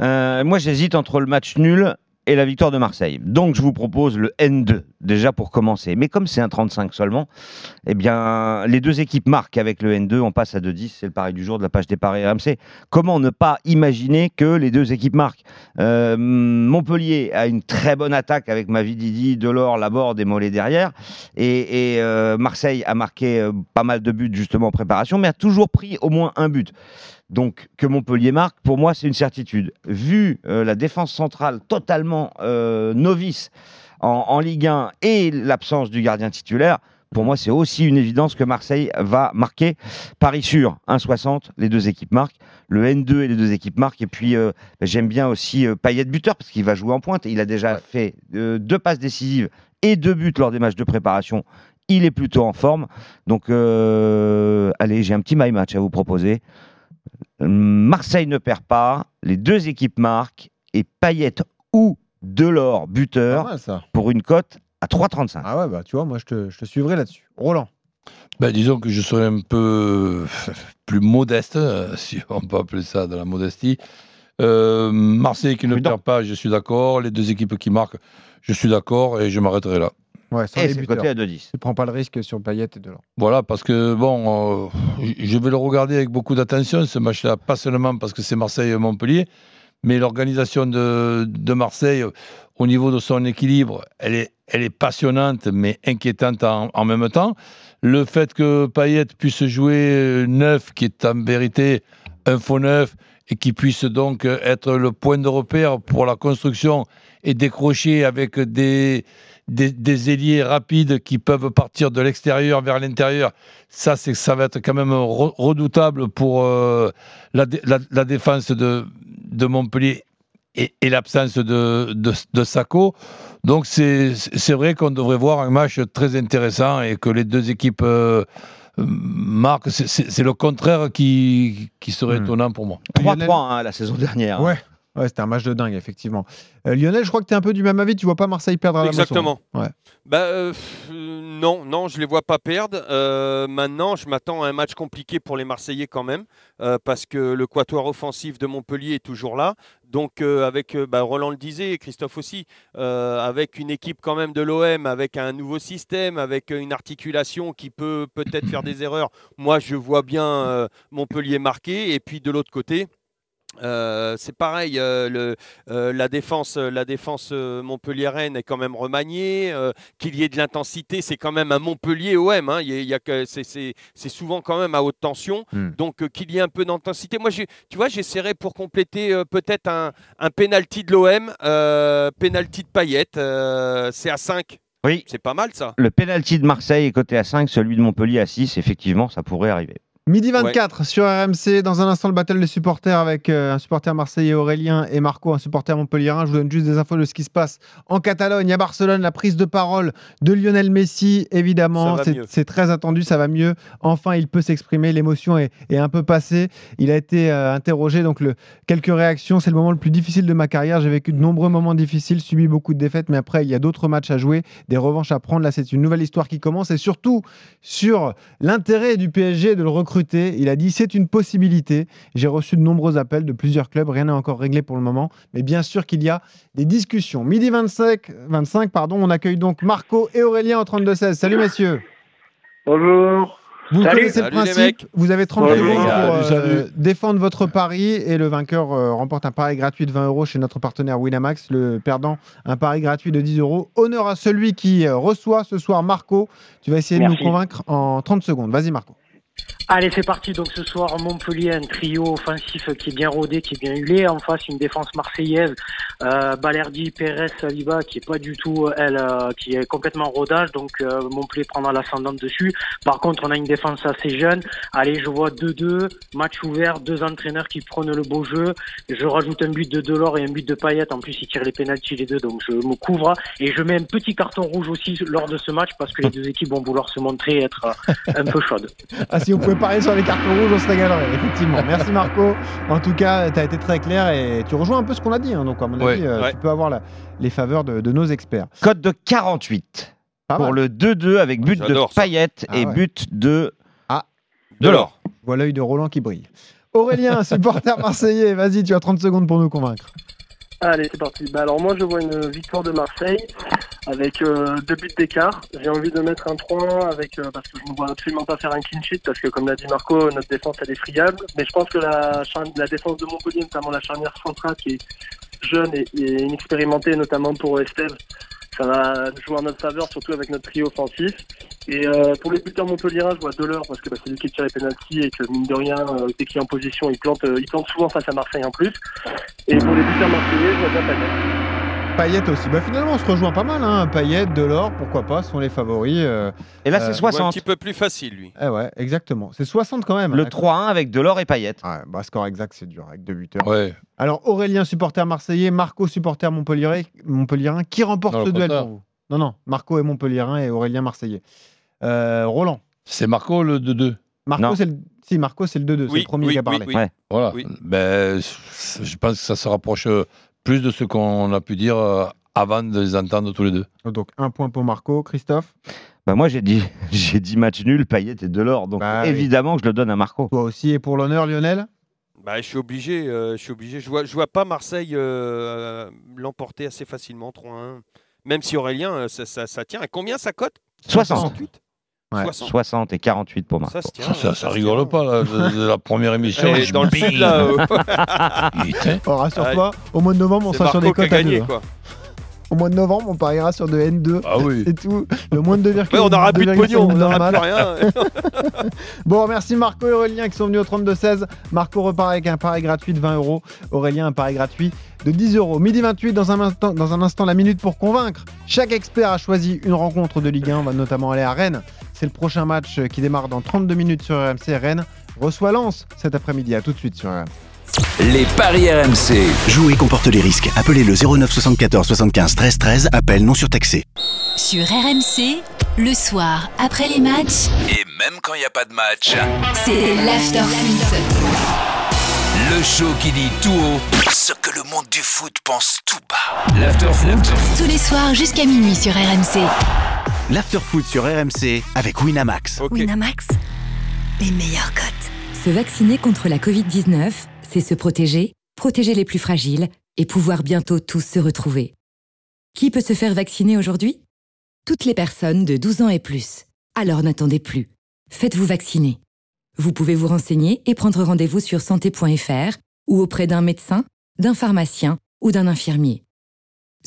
Euh, moi, j'hésite entre le match nul et la victoire de Marseille. Donc, je vous propose le N2, déjà pour commencer. Mais comme c'est un 35 seulement, eh bien, les deux équipes marquent avec le N2. On passe à 2-10. C'est le pari du jour de la page des paris RMC. Comment ne pas imaginer que les deux équipes marquent? Euh, Montpellier a une très bonne attaque avec Mavididi, Delors, Laborde et Mollet derrière. Et, euh, Marseille a marqué euh, pas mal de buts justement en préparation, mais a toujours pris au moins un but. Donc que Montpellier marque, pour moi, c'est une certitude. Vu euh, la défense centrale totalement euh, novice en, en Ligue 1 et l'absence du gardien titulaire, pour moi, c'est aussi une évidence que Marseille va marquer. Paris sûr, 1,60, les deux équipes marquent. Le N2 et les deux équipes marquent. Et puis, euh, j'aime bien aussi Payet buteur, parce qu'il va jouer en pointe. Il a déjà fait deux passes décisives et deux buts lors des matchs de préparation. Il est plutôt en forme. Donc, euh, allez, j'ai un petit my match à vous proposer. Marseille ne perd pas, les deux équipes marquent et Payet ou Delors buteur Pas mal, ça. pour une cote à 3,35. Ah ouais, bah tu vois, moi je te, je te suivrai là-dessus. Roland. Ben, disons que je serais un peu plus modeste, euh, si on peut appeler ça de la modestie. Euh, Marseille qui ne perd pas, je suis d'accord. Les deux équipes qui marquent, je suis d'accord et je m'arrêterai là. Ouais, sans Et les c'est coté à 2,10. Tu prends pas le risque sur Payet et Delors. Voilà, parce que bon, euh, je vais le regarder avec beaucoup d'attention, ce match-là, pas seulement parce que c'est Marseille-Montpellier, mais l'organisation de, de Marseille, au niveau de son équilibre, elle est, elle est passionnante, mais inquiétante en, en même temps. Le fait que Payet puisse jouer neuf, qui est en vérité un faux neuf, et qui puisse donc être le point de repère pour la construction et décrocher avec des, des, des ailiers rapides qui peuvent partir de l'extérieur vers l'intérieur, ça, c'est ça va être quand même re- redoutable pour euh, la, la, la défense de, de Montpellier et, et l'absence de, de, de Sacco. Donc c'est c'est vrai qu'on devrait voir un match très intéressant et que les deux équipes euh, marquent. C'est- le contraire qui, qui serait étonnant pour moi. 3-3 hein, la saison dernière. Ouais. Ouais, c'était un match de dingue, effectivement. Euh, Lionel, je crois que tu es un peu du même avis. Tu vois pas Marseille perdre à la Exactement. Mosson. Ouais. Bah, euh, euh, non, non, je les vois pas perdre. Euh, maintenant, je m'attends à un match compliqué pour les Marseillais quand même, parce que le quatuor offensif de Montpellier est toujours là. Donc, avec, bah, Roland le disait, et Christophe aussi, avec une équipe quand même de l'OM, avec un nouveau système, avec une articulation qui peut peut-être faire des erreurs. Moi, je vois bien Montpellier marquer. Et puis de l'autre côté. Euh, c'est pareil, euh, le, euh, la défense, la défense montpelliéraine est quand même remaniée. Qu'il y ait de l'intensité, c'est quand même un Montpellier OM. hein, y a- y c'est- souvent quand même à haute tension. Hmm. Donc qu'il y ait un peu d'intensité. Moi, tu vois, j'essaierai pour compléter peut-être un, un penalty de l'OM, penalty de Payet. euh, c'est à 5. Oui. C'est pas mal ça. Le penalty de Marseille est coté à 5, celui de Montpellier à 6. Effectivement, ça pourrait arriver. Midi 24 sur RMC. Dans un instant, le battle des supporters avec euh, un supporter marseillais Aurélien et Marco, un supporter montpelliérain. Je vous donne juste des infos de ce qui se passe en Catalogne, à Barcelone. La prise de parole de Lionel Messi, évidemment. C'est très attendu, ça va mieux. Enfin, il peut s'exprimer. L'émotion est, est un peu passée. Il a été euh, interrogé. Donc, le, quelques réactions. C'est le moment le plus difficile de ma carrière. J'ai vécu de nombreux moments difficiles, subi beaucoup de défaites, mais après, il y a d'autres matchs à jouer, des revanches à prendre. Là, c'est une nouvelle histoire qui commence. Et surtout, sur l'intérêt du PSG de le recruter. Il a dit c'est une possibilité. J'ai reçu de nombreux appels de plusieurs clubs. Rien n'est encore réglé pour le moment. Mais bien sûr qu'il y a des discussions. Midi 25, 25 pardon, on accueille donc Marco et Aurélien au 32-16. Salut messieurs. Bonjour. Vous Salut. connaissez le Salut les principe. Vous avez 30 Salut les secondes pour Salut, euh, défendre votre pari et le vainqueur euh, remporte un pari gratuit de 20 euros chez notre partenaire Winamax. Le perdant, un pari gratuit de 10 euros. Honneur à celui qui euh, reçoit ce soir Marco. Tu vas essayer de nous convaincre en 30 secondes. Vas-y Marco. Allez, c'est parti. Donc ce soir, Montpellier, un trio offensif qui est bien rodé, qui est bien hulé. En face, une défense marseillaise, euh, Balerdi, Pérez, Saliba, qui est pas du tout, euh, elle, euh, qui est complètement en rodage. Donc euh, Montpellier prendra l'ascendant dessus. Par contre, on a une défense assez jeune. Allez, je vois 2-2, match ouvert, deux entraîneurs qui prennent le beau jeu. Je rajoute un but de Delors et un but de Payet. En plus, ils tirent les pénaltys les deux, donc je me couvre. Et je mets un petit carton rouge aussi lors de ce match parce que les deux équipes vont vouloir se montrer et être euh, un peu chaudes. Ah, si vous pouvez parier sur les cartes rouges, on se régalerait, effectivement. Merci Marco. En tout cas, tu as été très clair et tu rejoins un peu ce qu'on a dit. hein. donc, à mon Ouais. avis, euh, Ouais. tu peux avoir la- les faveurs de, de nos experts. Code de 48 pour mal. le 2-2 avec but de. Payet Ah et ouais. but de Ah. Delors. Voilà l'œil de Roland qui brille. Aurélien, supporter marseillais, vas-y, tu as 30 secondes pour nous convaincre. Allez, c'est parti. Bah, alors moi, je vois une victoire de Marseille avec euh, deux buts d'écart. J'ai envie de mettre un 3 avec, euh, parce que je ne vois absolument pas faire un clean sheet parce que, comme l'a dit Marco, notre défense, elle est friable. Mais je pense que la, la défense de Montpellier, notamment la charnière centrale qui est jeune et, inexpérimentée, notamment pour Estève, ça va jouer en notre faveur, surtout avec notre trio offensif. Et euh, pour les buteurs montpelliérains, je vois Delors parce que bah, c'est lui qui tire les penalties et que mine de rien, euh, dès qu'il est en position, il plante, euh, il plante souvent face à Marseille en plus. Et pour les buteurs marseillais, je vois bien Payet. Aussi. Bah, finalement, on se rejoint pas mal. Hein. Payet, Delors, pourquoi pas, sont les favoris. euh, Et là, euh, c'est 60. Un petit peu plus facile, lui. Eh ouais, exactement. C'est 60 quand même. Le hein. 3-1 avec Delors et Payet. Ouais, bah, score exact, c'est dur avec deux buteurs. Ouais. Alors, Aurélien, supporter marseillais, Marco, supporter montpelliérain. Montpelliérain. Qui remporte Non, ce le duel? pour vous Non, non, Marco est montpelliérain et Aurélien marseillais. Euh, Roland. C'est Marco le 2-2. Marco, c'est le... Si, Marco, c'est le 2-2. c'est le premier qui a parlé. Voilà. Ben, je pense que ça se rapproche euh, plus de ce qu'on a pu dire euh, avant de les entendre tous les deux. Donc, un point pour Marco. Christophe Bah moi j'ai dit j'ai dit match nul, Payet et Delors. Donc Bah oui. évidemment que je le donne à Marco. Toi aussi, et pour l'honneur, Lionel Bah, je suis obligé. euh, je suis obligé. Je vois, je vois pas Marseille euh, l'emporter assez facilement 3-1. Même si Aurélien, ça, ça, ça tient. À combien ça cote? 60. 68 Ouais. 60. 60 et 48 pour Marco. Ça se tient. Ça, ça rigole pas, là, de, de la première émission. Je dans le sud, là, euh. Oh, Rassure-toi, au mois de novembre, on sera sur des cotes à gagné, deux, hein. quoi. Au mois de novembre, on pariera sur de N2. Ah oui. C'est tout. Le moins de 2,5. Ouais, on aura plus de pognon, on n'aura plus rien. bon, merci Marco et Aurélien qui sont venus au 32-16. Marco repart avec un pari gratuit de 20 euros. Aurélien, un pari gratuit de 10 euros. Midi 28, dans un, instant, dans un instant, la minute pour convaincre. Chaque expert a choisi une rencontre de Ligue 1. On va notamment aller à Rennes. C'est le prochain match qui démarre dans 32 minutes sur RMC. Rennes reçoit Lens cet après-midi. À tout de suite sur RMC. Les paris RMC. Jouer comporte les risques. Appelez le 09 74 75 13 13. Appel non surtaxé. Sur RMC, le soir, après les matchs, Et même quand il n'y a pas de match, c'est l'after foot. le show qui dit tout haut ce que le monde du foot pense tout bas. L'afterfoot. Tous les soirs jusqu'à minuit sur RMC. L'afterfoot sur RMC avec Winamax. Winamax, les meilleurs cotes. Se vacciner contre la Covid-19, c'est se protéger, protéger les plus fragiles et pouvoir bientôt tous se retrouver. Qui peut se faire vacciner aujourd'hui? Toutes les personnes de 12 ans et plus. Alors n'attendez plus. Faites-vous vacciner. Vous pouvez vous renseigner et prendre rendez-vous sur santé.fr ou auprès d'un médecin, d'un pharmacien ou d'un infirmier.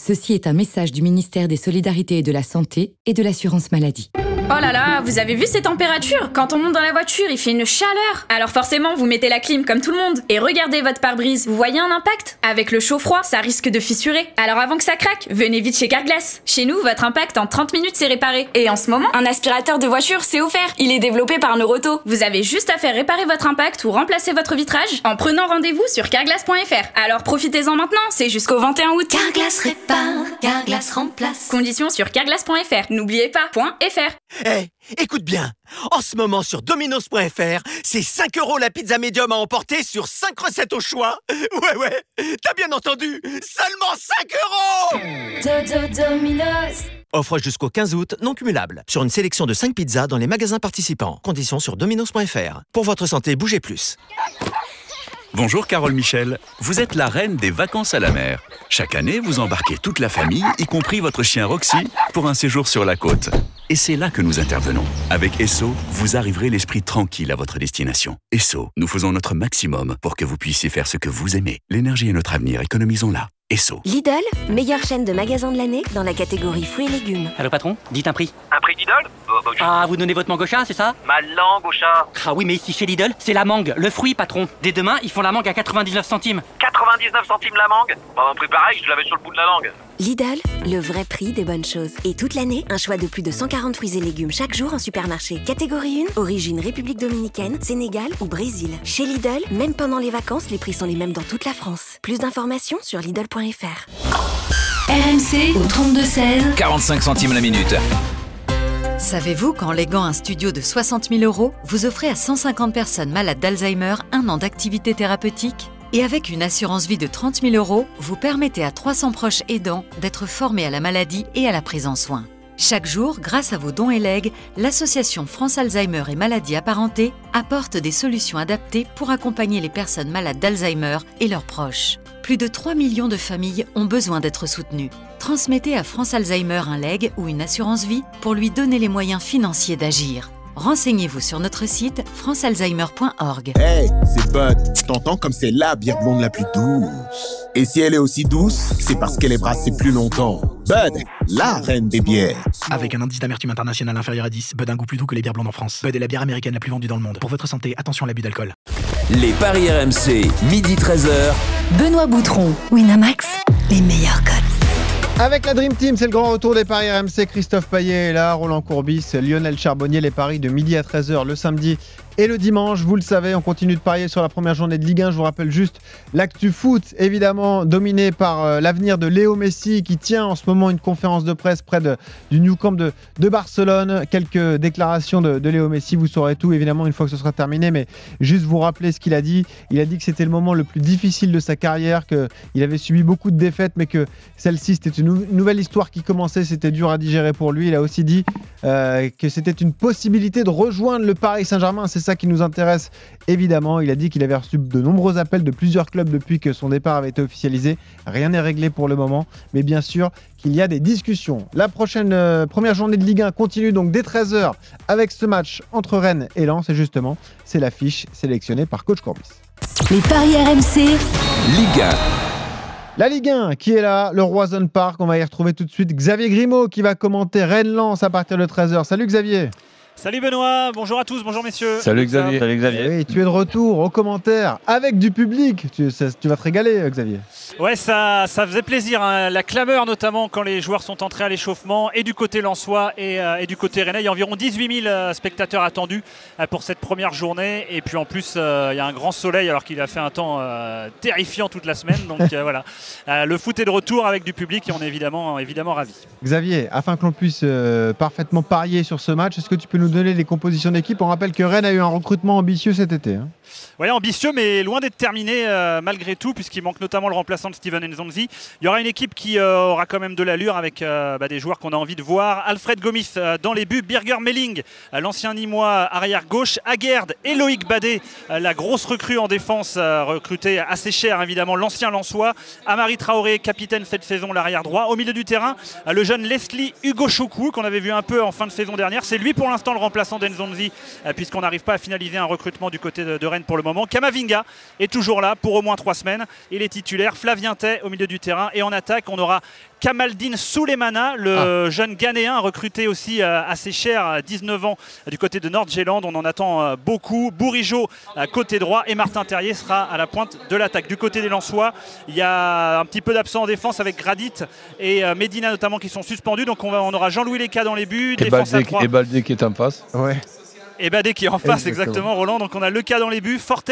Ceci est un message du ministère des Solidarités et de la Santé et de l'Assurance Maladie. Oh là là, vous avez vu ces températures? Quand on monte dans la voiture, il fait une chaleur. Alors forcément, vous mettez la clim comme tout le monde. Et regardez votre pare-brise. Vous voyez un impact? Avec le chaud froid, ça risque de fissurer. Alors avant que ça craque, venez vite chez Carglass. Chez nous, votre impact en 30 minutes c'est réparé. Et en ce moment, un aspirateur de voiture c'est offert. Il est développé par Neuroto. Vous avez juste à faire réparer votre impact ou remplacer votre vitrage en prenant rendez-vous sur carglass.fr. Alors profitez-en maintenant, c'est jusqu'au 21 août. Carglass répare, Carglass remplace. Conditions sur carglass.fr. N'oubliez pas, .fr. Eh, écoute bien. En ce moment sur dominos.fr, c'est 5 euros la pizza médium à emporter sur 5 recettes au choix. Ouais, ouais, t'as bien entendu. Seulement 5 euros Dominos. Offre jusqu'au 15 août, non cumulable. Sur une sélection de 5 pizzas dans les magasins participants. Conditions sur dominos.fr. Pour votre santé, bougez plus. Bonjour Carole Michel, vous êtes la reine des vacances à la mer. Chaque année, vous embarquez toute la famille, y compris votre chien Roxy, pour un séjour sur la côte. Et c'est là que nous intervenons. Avec Esso, vous arriverez l'esprit tranquille à votre destination. Esso, nous faisons notre maximum pour que vous puissiez faire ce que vous aimez. L'énergie est notre avenir, économisons-la. Esso. Lidl, meilleure chaîne de magasins de l'année dans la catégorie fruits et légumes. Allô patron, dites un prix. Un prix Lidl Ah, vous donnez votre mangue au chat, c'est ça? Ma langue au chat. Ah oui, mais ici chez Lidl, c'est la mangue, le fruit patron. Dès demain, ils font la mangue à 99 centimes. 99 centimes la mangue? Bah, un prix pareil, je l'avais sur le bout de la langue. Lidl, le vrai prix des bonnes choses. Et toute l'année, un choix de plus de 140 fruits et légumes chaque jour en supermarché. Catégorie 1, origine République Dominicaine, Sénégal ou Brésil. Chez Lidl, même pendant les vacances, les prix sont les mêmes dans toute la France. Plus d'informations sur Lidl.fr. RMC au 32-16. 45 centimes la minute. Savez-vous qu'en léguant un studio de 60 000 euros, vous offrez à 150 personnes malades d'Alzheimer un an d'activité thérapeutique? Et avec une assurance vie de 30 000 euros, vous permettez à 300 proches aidants d'être formés à la maladie et à la prise en soin. Chaque jour, grâce à vos dons et legs, l'association France Alzheimer et maladies apparentées apporte des solutions adaptées pour accompagner les personnes malades d'Alzheimer et leurs proches. Plus de 3 millions de familles ont besoin d'être soutenues. Transmettez à France Alzheimer un leg ou une assurance vie pour lui donner les moyens financiers d'agir. Renseignez-vous sur notre site francealzheimer.org. Hey, c'est Bud. T'entends comme c'est la bière blonde la plus douce. Et si elle est aussi douce, c'est parce qu'elle est brassée plus longtemps. Bud, la reine des bières. Avec un indice d'amertume international inférieur à 10, Bud a un goût plus doux que les bières blondes en France. Bud est la bière américaine la plus vendue dans le monde. Pour votre santé, attention à l'abus d'alcool. Les paris RMC, midi 13h. Benoît Boutron, Winamax, les meilleurs codes. Avec la Dream Team, c'est le grand retour des paris RMC. Christophe Payet est là, Roland Courbis, Lionel Charbonnier, les paris de midi à 13h le samedi et le dimanche. Vous le savez, on continue de parier sur la première journée de Ligue 1. Je vous rappelle juste l'actu foot, évidemment dominé par euh, l'avenir de Léo Messi qui tient en ce moment une conférence de presse près du New Camp de, Barcelone. Quelques déclarations de, de Léo Messi, vous saurez tout évidemment une fois que ce sera terminé, mais juste vous rappeler ce qu'il a dit. Il a dit que c'était le moment le plus difficile de sa carrière, qu'il avait subi beaucoup de défaites, mais que celle-ci c'était une nou- nouvelle histoire qui commençait, c'était dur à digérer pour lui. Il a aussi dit euh, que c'était une possibilité de rejoindre le Paris Saint-Germain. Ça qui nous intéresse évidemment. Il a dit qu'il avait reçu de nombreux appels de plusieurs clubs depuis que son départ avait été officialisé. Rien n'est réglé pour le moment, mais bien sûr qu'il y a des discussions. La prochaine euh, première journée de Ligue 1 continue donc dès 13h avec ce match entre Rennes et Lens. Et justement, c'est l'affiche sélectionnée par coach Courbis. Les paris RMC, Ligue 1. La Ligue 1 qui est là, le Roison Park. On va y retrouver tout de suite Xavier Grimaud qui va commenter Rennes-Lens à partir de 13h. Salut Xavier. Salut Benoît, bonjour à tous, bonjour messieurs. Salut Xavier. Salut Xavier. Oui, tu es de retour aux commentaires avec du public. Tu, ça- tu vas te régaler, euh, Xavier. Ouais, ça, ça faisait plaisir. hein. La clameur, notamment quand les joueurs sont entrés à l'échauffement, et du côté lensois et, euh, et du côté rennais. Il y a environ 18 000 euh, spectateurs attendus euh, pour cette première journée. Et puis en plus, euh, il y a un grand soleil alors qu'il a fait un temps euh, terrifiant toute la semaine. Donc euh, voilà, Euh, le foot est de retour avec du public et on est évidemment, évidemment ravis. Xavier, afin que l'on puisse euh, parfaitement parier sur ce match, est-ce que tu peux nous nous donner les compositions d'équipe. On rappelle que Rennes a eu un recrutement ambitieux cet été. hein. Ouais, ambitieux, mais loin d'être terminé euh, malgré tout, puisqu'il manque notamment le remplaçant de Steven Nzonzi. Il y aura une équipe qui euh, aura quand même de l'allure avec euh, bah, des joueurs qu'on a envie de voir. Alfred Gomis dans les buts, Birger Melling, l'ancien Nîmois arrière gauche, Aguerd et Loïc Badet, la grosse recrue en défense, recrutée assez cher évidemment, l'ancien Lançois. Amari Traoré, capitaine cette saison, l'arrière droit. Au milieu du terrain, le jeune Leslie Hugo Choukou, qu'on avait vu un peu en fin de saison dernière. C'est lui pour l'instant le remplaçant d'Enzonzi, euh, puisqu'on n'arrive pas à finaliser un recrutement du côté de, Rennes pour le moment. Kamavinga est toujours là pour au moins trois semaines. Il est titulaire. Flavien Tay au milieu du terrain. Et en attaque, on aura Kamaldine Soulemana, le jeune Ghanéen recruté aussi euh, assez cher, à 19 ans, du côté de Nord-Zélande. On en attend euh, beaucoup. Bourigeau, euh, côté droit, et Martin Terrier sera à la pointe de l'attaque. Du côté des Lensois, il y a un petit peu d'absents en défense avec Gradit et euh, Medina notamment qui sont suspendus. Donc on, va, on aura Jean-Louis Leca dans les buts, Et défense à Baldé, 3. et Baldé qui est en face. Ouais. Et Badé qui est en face, Exactement. exactement, Roland. Donc on a le cas dans les buts, Fortes,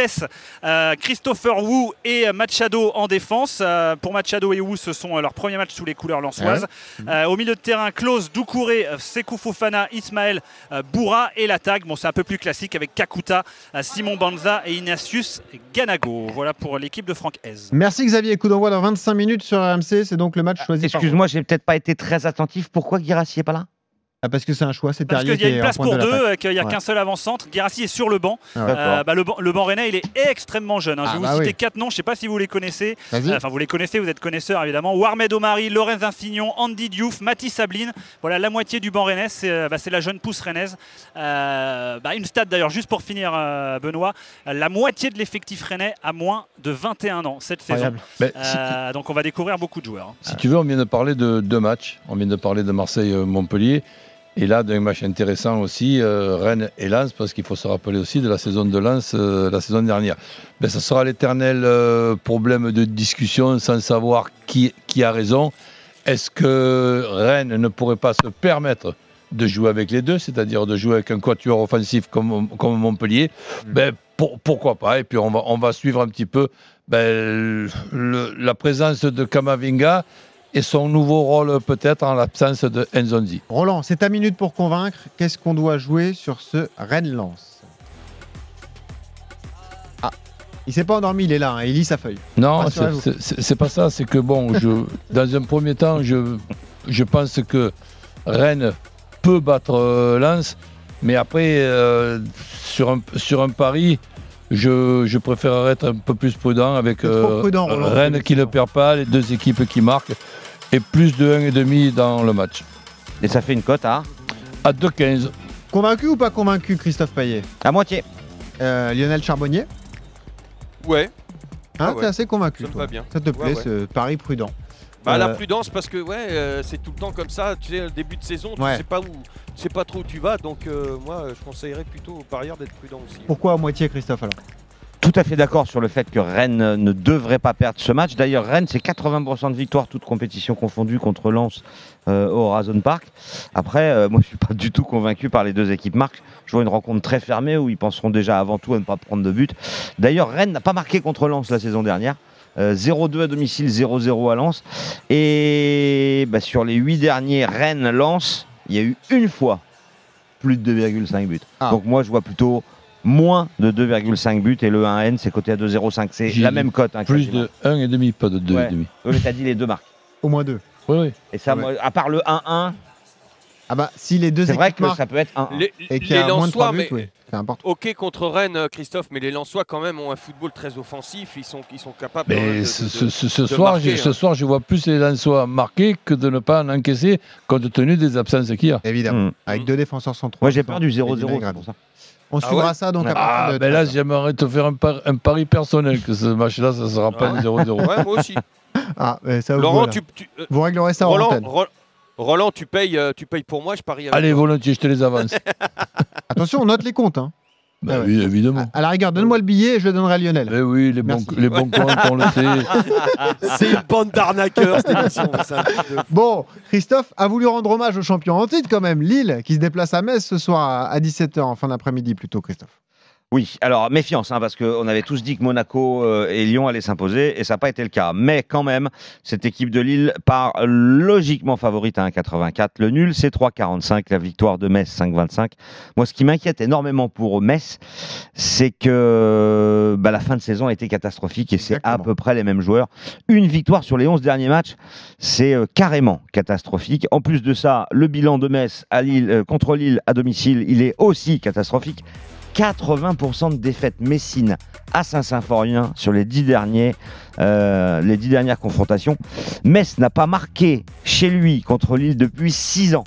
euh, Christopher Wu et Machado en défense. Euh, pour Machado et Wu, ce sont euh, leurs premiers matchs sous les couleurs lançoises. Euh, au milieu de terrain, Klaus, Doucouré, Sekou Fofana, Ismaël euh, Boura et l'attaque. Bon, c'est un peu plus classique avec Kakuta, Simon Banza et Ignatius Ganago. Voilà pour l'équipe de Franck Hez. Merci Xavier. Coup d'envoi dans 25 minutes sur RMC. C'est donc le match choisi par Excuse-moi, j'ai peut-être pas été très attentif. Pourquoi Guirassi est pas là? Ah, parce que c'est un choix, c'est Parce qu'il y a une place pour de deux, qu'il n'y a Ouais. qu'un seul avant-centre. Guérassi est sur le banc. Ah, Euh, bah, le, banc le banc rennais, il est extrêmement jeune. hein. Je Ah, vais bah vous citer oui. quatre noms, je ne sais pas si vous les connaissez. Enfin, vous les connaissez, vous êtes connaisseurs évidemment. Warmed Omari, Lorenz Insignon, Andy Diouf, Mathis Sabline. Voilà la moitié du banc rennais, c'est euh, bah, la jeune pousse rennaise. Euh, une stat d'ailleurs, juste pour finir, euh, Benoît. La moitié de l'effectif rennais a moins de 21 ans cette saison. Si- donc on va découvrir beaucoup de joueurs. hein. Si tu veux, on vient de parler de deux matchs. On vient de parler de Marseille-Montpellier. Et là, d'un match intéressant aussi, euh, Rennes et Lens, parce qu'il faut se rappeler aussi de la saison de Lens euh, la saison dernière. Ben, ça sera l'éternel euh, problème de discussion sans savoir qui, qui a raison. Est-ce que Rennes ne pourrait pas se permettre de jouer avec les deux, c'est-à-dire de jouer avec un quatuor offensif comme, comme Montpellier? Ben, pour- Pourquoi pas? Et puis on va, on va suivre un petit peu ben, le- la présence de Kamavinga et son nouveau rôle peut-être en l'absence de Enzonzi. Roland, c'est ta minute pour convaincre. Qu'est-ce qu'on doit jouer sur ce Rennes-Lens Ah, il s'est pas endormi, il est là, hein, il lit sa feuille. Non, c'est- pas ça. C'est que bon, je, dans un premier temps, je, je pense que Rennes peut battre euh, Lens, mais après, euh, sur, un, sur un pari, je, je préférerais être un peu plus prudent avec prudent, Roland. Rennes qui ne perd pas, les deux équipes qui marquent, et plus de 1,5 dans le match. Et ça fait une cote à À 2,15. Convaincu ou pas convaincu, Christophe Payet? À moitié. Euh, Lionel Charbonnier? Ouais. Hein, Ah ouais. T'es assez convaincu, Ça toi. bien. Ça te plaît, Ouais, ouais. ce pari prudent Bah, La Euh, prudence parce que ouais, euh, c'est tout le temps comme ça. Tu sais, le début de saison, tu sais pas où, tu sais pas trop où tu vas. Donc euh, moi, je conseillerais plutôt aux parieurs d'être prudent aussi. Pourquoi à moitié, Christophe alors? Tout à fait d'accord sur le fait que Rennes euh, ne devrait pas perdre ce match. D'ailleurs, Rennes, c'est 80% de victoire, toute compétition confondue contre Lens euh, au Horizon Park. Après, euh, moi, je suis pas du tout convaincu par les deux équipes marques. Je vois une rencontre très fermée où ils penseront déjà avant tout à ne pas prendre de but. D'ailleurs, Rennes n'a pas marqué contre Lens la saison dernière. Euh, 0-2 à domicile, 0-0 à Lens. Et bah, sur les 8 derniers Rennes-Lens, il y a eu une fois plus de 2,5 buts. Ah. Donc moi, je vois plutôt moins de 2,5 buts et le 1N, c'est coté à 2,05. C'est la même cote. hein, Plus quasiment. de 1,5, pas de 2,5. Ouais. Oui, mais t'as dit les deux marques. Au moins deux. Oui, oui. Et ça, Ouais. à part le 1-1, Ah bah, si les deux c'est vrai que marquent ça peut être 1 Les, et qu'il y les a moins de 3 Lensois, buts, mais ok contre Rennes, euh, Christophe, mais les Lensois quand même ont un football très offensif. Ils sont, ils sont capables. Mais de- ce, de- ce- ce- ce de soir, marquer, je, ce hein. soir, je vois plus les Lensois marquer que de ne pas en encaisser compte tenu des absences qu'il y a. Évidemment. Mm. Avec deux défenseurs centraux. Moi, j'ai peur du Et 0-0, On suivra ouais ça donc à Ah, partir de ben là, 13. j'aimerais te faire un, par- un pari personnel que ce match-là, ça sera pas un 0-0. Ouais, moi aussi. Ah, mais ça vous, Laurent, voilà. tu, tu- euh, vous réglerez ça en Roland, antenne. Ro- Roland, tu payes, euh, tu payes pour moi, je parie avec Allez, toi. volontiers, je te les avance. Attention, on note les comptes. Hein. Ben Ah ouais. oui, évidemment. À la rigueur, donne-moi le billet et je le donnerai à Lionel. Ben oui, les bons, les bons comptes, on le sait. C'est une bande d'arnaqueurs cette émission. de- Bon, Christophe a voulu rendre hommage au champion en titre quand même, Lille, qui se déplace à Metz ce soir à- à 17h, en fin d'après-midi plutôt, Christophe. Oui, alors méfiance, hein, parce qu'on avait tous dit que Monaco euh, et Lyon allaient s'imposer, et ça n'a pas été le cas. Mais quand même, cette équipe de Lille part logiquement favorite à 1,84. Le nul, c'est 3,45. La victoire de Metz, 5,25. Moi, ce qui m'inquiète énormément pour Metz, c'est que bah, la fin de saison a été catastrophique, et c'est à peu près les mêmes joueurs. Une victoire sur les 11 derniers matchs, c'est euh, carrément catastrophique. En plus de ça, le bilan de Metz à Lille, euh, contre Lille à domicile, il est aussi catastrophique. 80% de défaites Messine à Saint-Symphorien sur les dix, derniers, euh, les dix dernières confrontations. Metz n'a pas marqué chez lui contre Lille depuis 6 ans.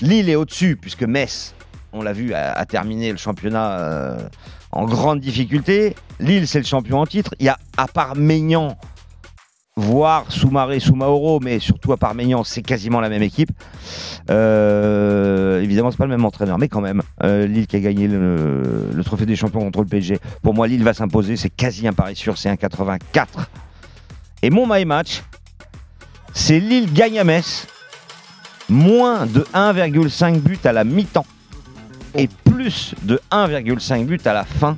Lille est au-dessus, puisque Metz, on l'a vu, a, a terminé le championnat euh, en grande difficulté. Lille, c'est le champion en titre. Il y a, à part Maignan, voire Soumaré, Soumaoro, mais surtout à part Maignan, c'est quasiment la même équipe. Euh, évidemment, c'est pas le même entraîneur, mais quand même, euh, Lille qui a gagné le, le trophée des champions contre le PSG. Pour moi, Lille va s'imposer, c'est quasi un pari sûr, c'est un 84. Et mon my match, c'est Lille gagne à Metz, moins de 1,5 but à la mi-temps et plus de 1,5 but à la fin.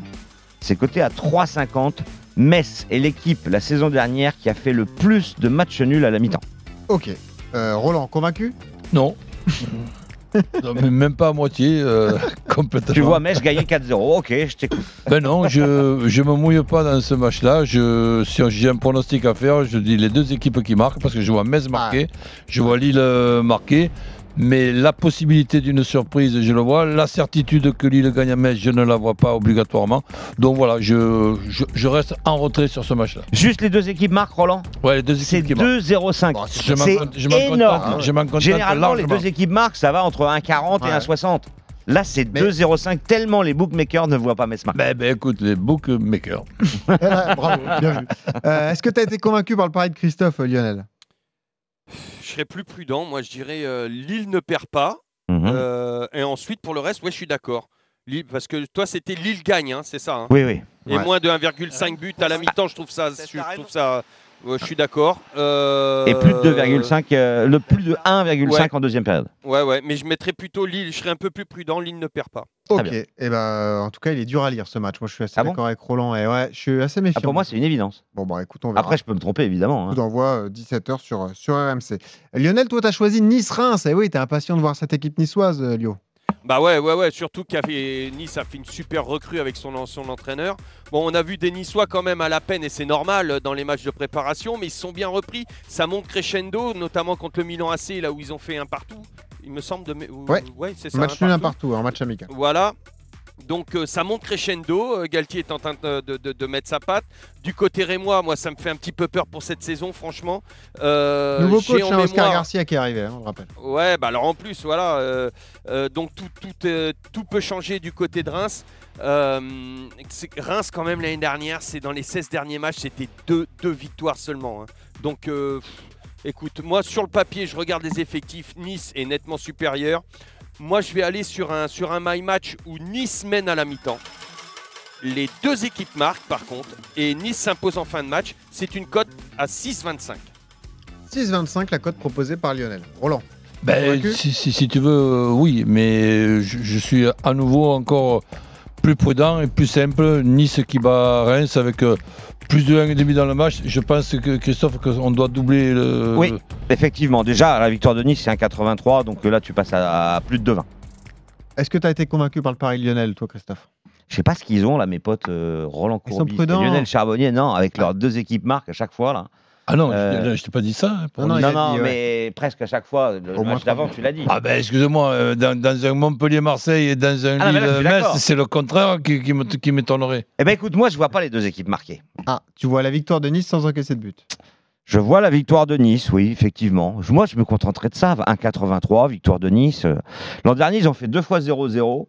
C'est coté à 3,50. Metz est l'équipe la saison dernière qui a fait le plus de matchs nuls à la mi-temps. Ok. Euh, Roland, convaincu? Non. Non, mais même pas à moitié, euh, complètement. Tu vois Metz gagner 4-0. Ok, je t'écoute. Ben non, je je me mouille pas dans ce match-là. Je, si j'ai un pronostic à faire, je dis les deux équipes qui marquent parce que je vois Metz marquer, je vois Lille euh, marquer. Mais la possibilité d'une surprise, je le vois. La certitude que Lille gagne à Metz, je ne la vois pas obligatoirement. Donc voilà, je, je, je reste en retrait sur ce match-là. Juste les deux équipes marquent, Roland Ouais, les deux C'est équipes qui marquent. 2,05. je m'en c'est con- je m'en énorme. contente- je m'en contente Généralement, les deux équipes marquent, ça va entre 1,40 et Ouais. 1,60. Là, c'est 2,05 tellement les bookmakers ne voient pas Metz marquer. Ben, ben écoute, les bookmakers. Ouais, Bravo, bien vu. Euh, Est-ce que tu as été convaincu par le pari de Christophe, euh, Lionel? Je serais plus prudent. Moi, je dirais euh, Lille ne perd pas. Mhm. Euh, et ensuite, pour le reste, ouais, je suis d'accord. Lille- Parce que toi, c'était Lille gagne, hein, c'est ça hein Oui, oui. Et Ouais. moins de 1,5 but à la mi-temps, je trouve ça. Je trouve ça ouais, je suis d'accord. Euh, Et plus de 2,5, euh, le plus de 1,5 Ouais. en deuxième période. Ouais, ouais, mais je mettrais plutôt Lille. Je serais un peu plus prudent. Lille ne perd pas. Ok. Et ben, en tout cas, il est dur à lire ce match. Moi, je suis assez Ah bon d'accord avec Roland. Et ouais, je suis assez méfiant. Ah, pour moi, c'est une évidence. Bon, bah écoute, on verra. Après, je peux me tromper, évidemment. hein. Coup d'envoi 17h sur, sur RMC. Lionel, toi, tu as choisi Nice-Reims. Et oui, tu es impatient de voir cette équipe niçoise, euh, Lio. Bah ouais, ouais, ouais. Surtout qu'à Nice a fait une super recrue avec son, son entraîneur. Bon, on a vu des Niçois quand même à la peine et c'est normal euh, dans les matchs de préparation, mais ils se sont bien repris. Ça monte crescendo, notamment contre le Milan AC, là où ils ont fait un partout. Il me semble de. Ouais, c'est ça. match nul un partout, un match amical. Voilà. Donc euh, ça monte crescendo. Euh, Galtier est en train de, de- de- de mettre sa patte. Du côté rémois, moi ça me fait un petit peu peur pour cette saison, franchement. Euh, Nouveau coach, en hein, Oscar mémoire- Garcia qui est arrivé, hein, on le rappelle. Ouais, bah alors en plus, voilà. euh, donc tout, tout, tout peut changer du côté de Reims. Reims, quand même, l'année dernière, c'est dans les 16 derniers matchs, c'était deux, deux victoires seulement. hein. Donc, écoute, moi, sur le papier, je regarde les effectifs. Nice est nettement supérieur. Moi, je vais aller sur un, sur un my match où Nice mène à la mi-temps. Les deux équipes marquent, par contre, et Nice s'impose en fin de match. C'est une cote à 6,25. 6,25, la cote proposée par Lionel. Roland. Ben, si, si- si tu veux, euh, oui, mais je, je suis à nouveau encore plus prudent et plus simple. Nice qui bat Reims avec euh, plus de 1,5 dans le match. Je pense que Christophe, qu'on doit doubler le. Oui, effectivement. Déjà, la victoire de Nice, c'est un 83, donc là, tu passes à, plus de 2,20. Est-ce que tu as été convaincu par le pari de Lionel, toi, Christophe? Je sais pas ce qu'ils ont là, mes potes euh, Roland Ils sont Courbis et prudents. Lionel Charbonnier, non, avec leurs deux équipes marques à chaque fois là. Ah non, Euh, je, t'ai pas dit ça. hein, pour Non, non, mais presque à chaque fois. Le Au match d'avant, tu l'as dit. Ah ben excusez-moi, euh, dans, dans un Montpellier-Marseille et dans un Ah Lille-Metz, c'est le contraire qui, qui me- qui m'étonnerait. Eh ben écoute, moi je vois pas les deux équipes marquées. Ah, tu vois la victoire de Nice sans encaisser de but. Je vois la victoire de Nice, oui, effectivement. Moi, je me contenterai de ça. 1,83, victoire de Nice. Euh, L'an dernier, ils ont fait deux fois 0-0.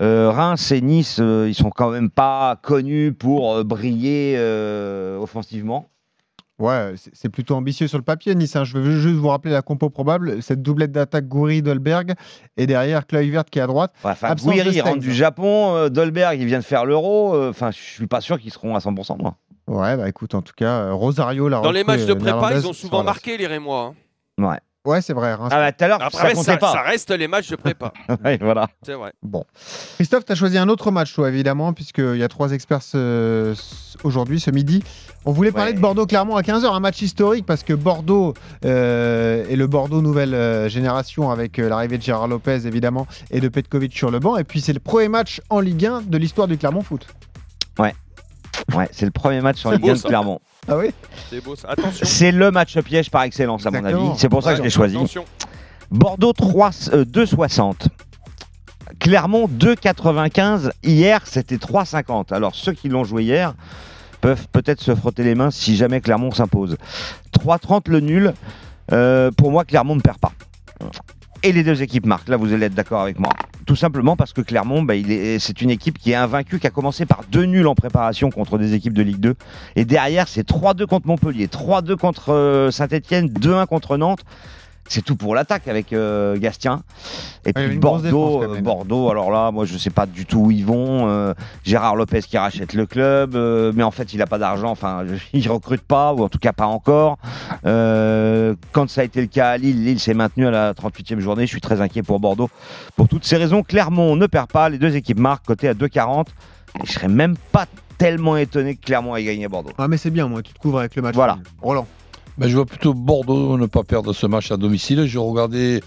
Euh, Reims et Nice, euh, ils sont quand même pas connus pour euh, briller euh, offensivement. Ouais, c'est- plutôt ambitieux sur le papier, Nice. hein. Je veux juste vous rappeler la compo probable. Cette doublette d'attaque Goury-Dolberg et derrière Kluivert qui est à droite. Enfin, Guiri Stengs. rentre du Japon, euh, Dolberg, il vient de faire l'Euro. euh, Enfin, je suis pas sûr qu'ils seront à 100%, moi. Ouais, bah écoute, en tout cas, euh, Rosario, la Dans les matchs de euh, prépa, ils ont souvent là. marqué les Rémois. hein. Ouais. Ouais, c'est vrai. Reims. Ah bah tout à l'heure, ça Après, comptait ça, pas. ça reste les matchs de prépa. Ouais, voilà. C'est vrai. Bon. Christophe, tu as choisi un autre match, toi, évidemment, puisqu'il y a trois experts ce- ce- aujourd'hui, ce midi. On voulait parler Ouais. de Bordeaux-Clermont à 15h, un match historique, parce que Bordeaux euh, est le Bordeaux nouvelle euh, génération, avec euh, l'arrivée de Gérard Lopez, évidemment, et de Petkovic sur le banc. Et puis, c'est le premier match en Ligue 1 de l'histoire du Clermont Foot. Ouais. Ouais, c'est le premier match sur Ligue 1 beau, de. Clermont. Ah oui C'est beau ça. Attention. C'est le match piège par excellence, à mon Exactement. avis. C'est pour ça que je l'ai choisi. Attention. Bordeaux 3, euh, 2,60. Clermont 2,95. Hier, c'était 3,50. Alors, ceux qui l'ont joué hier peuvent peut-être se frotter les mains si jamais Clermont s'impose. 3,30 le nul. Euh, pour moi, Clermont ne perd pas. Et les deux équipes marquent. Là, vous allez être d'accord avec moi. Tout simplement parce que Clermont, bah, c'est une équipe qui est invaincue, qui a commencé par deux nuls en préparation contre des équipes de Ligue 2. Et derrière, c'est 3-2 contre Montpellier, 3-2 contre euh, Saint-Etienne, 2-1 contre Nantes. C'est tout pour l'attaque avec euh, Gastien. Et puis défense, Bordeaux, euh, Bordeaux, alors là, moi je sais pas du tout où ils vont. Euh, Gérard Lopez qui rachète le club, euh, mais en fait il a pas d'argent, enfin il recrute pas, ou en tout cas pas encore. Quand ça a été le cas à Lille, Lille s'est maintenu à la 38e journée. Je suis très inquiet pour Bordeaux. Pour toutes ces raisons, Clermont ne perd pas, les deux équipes marquent, côté à 2,40. Et je serais même pas tellement étonné que Clermont ait gagné à Bordeaux. Ah, mais c'est bien, moi, tu te couvres avec le match. Voilà. Roland. Ben, je vois plutôt Bordeaux ne pas perdre ce match à domicile. Je regardais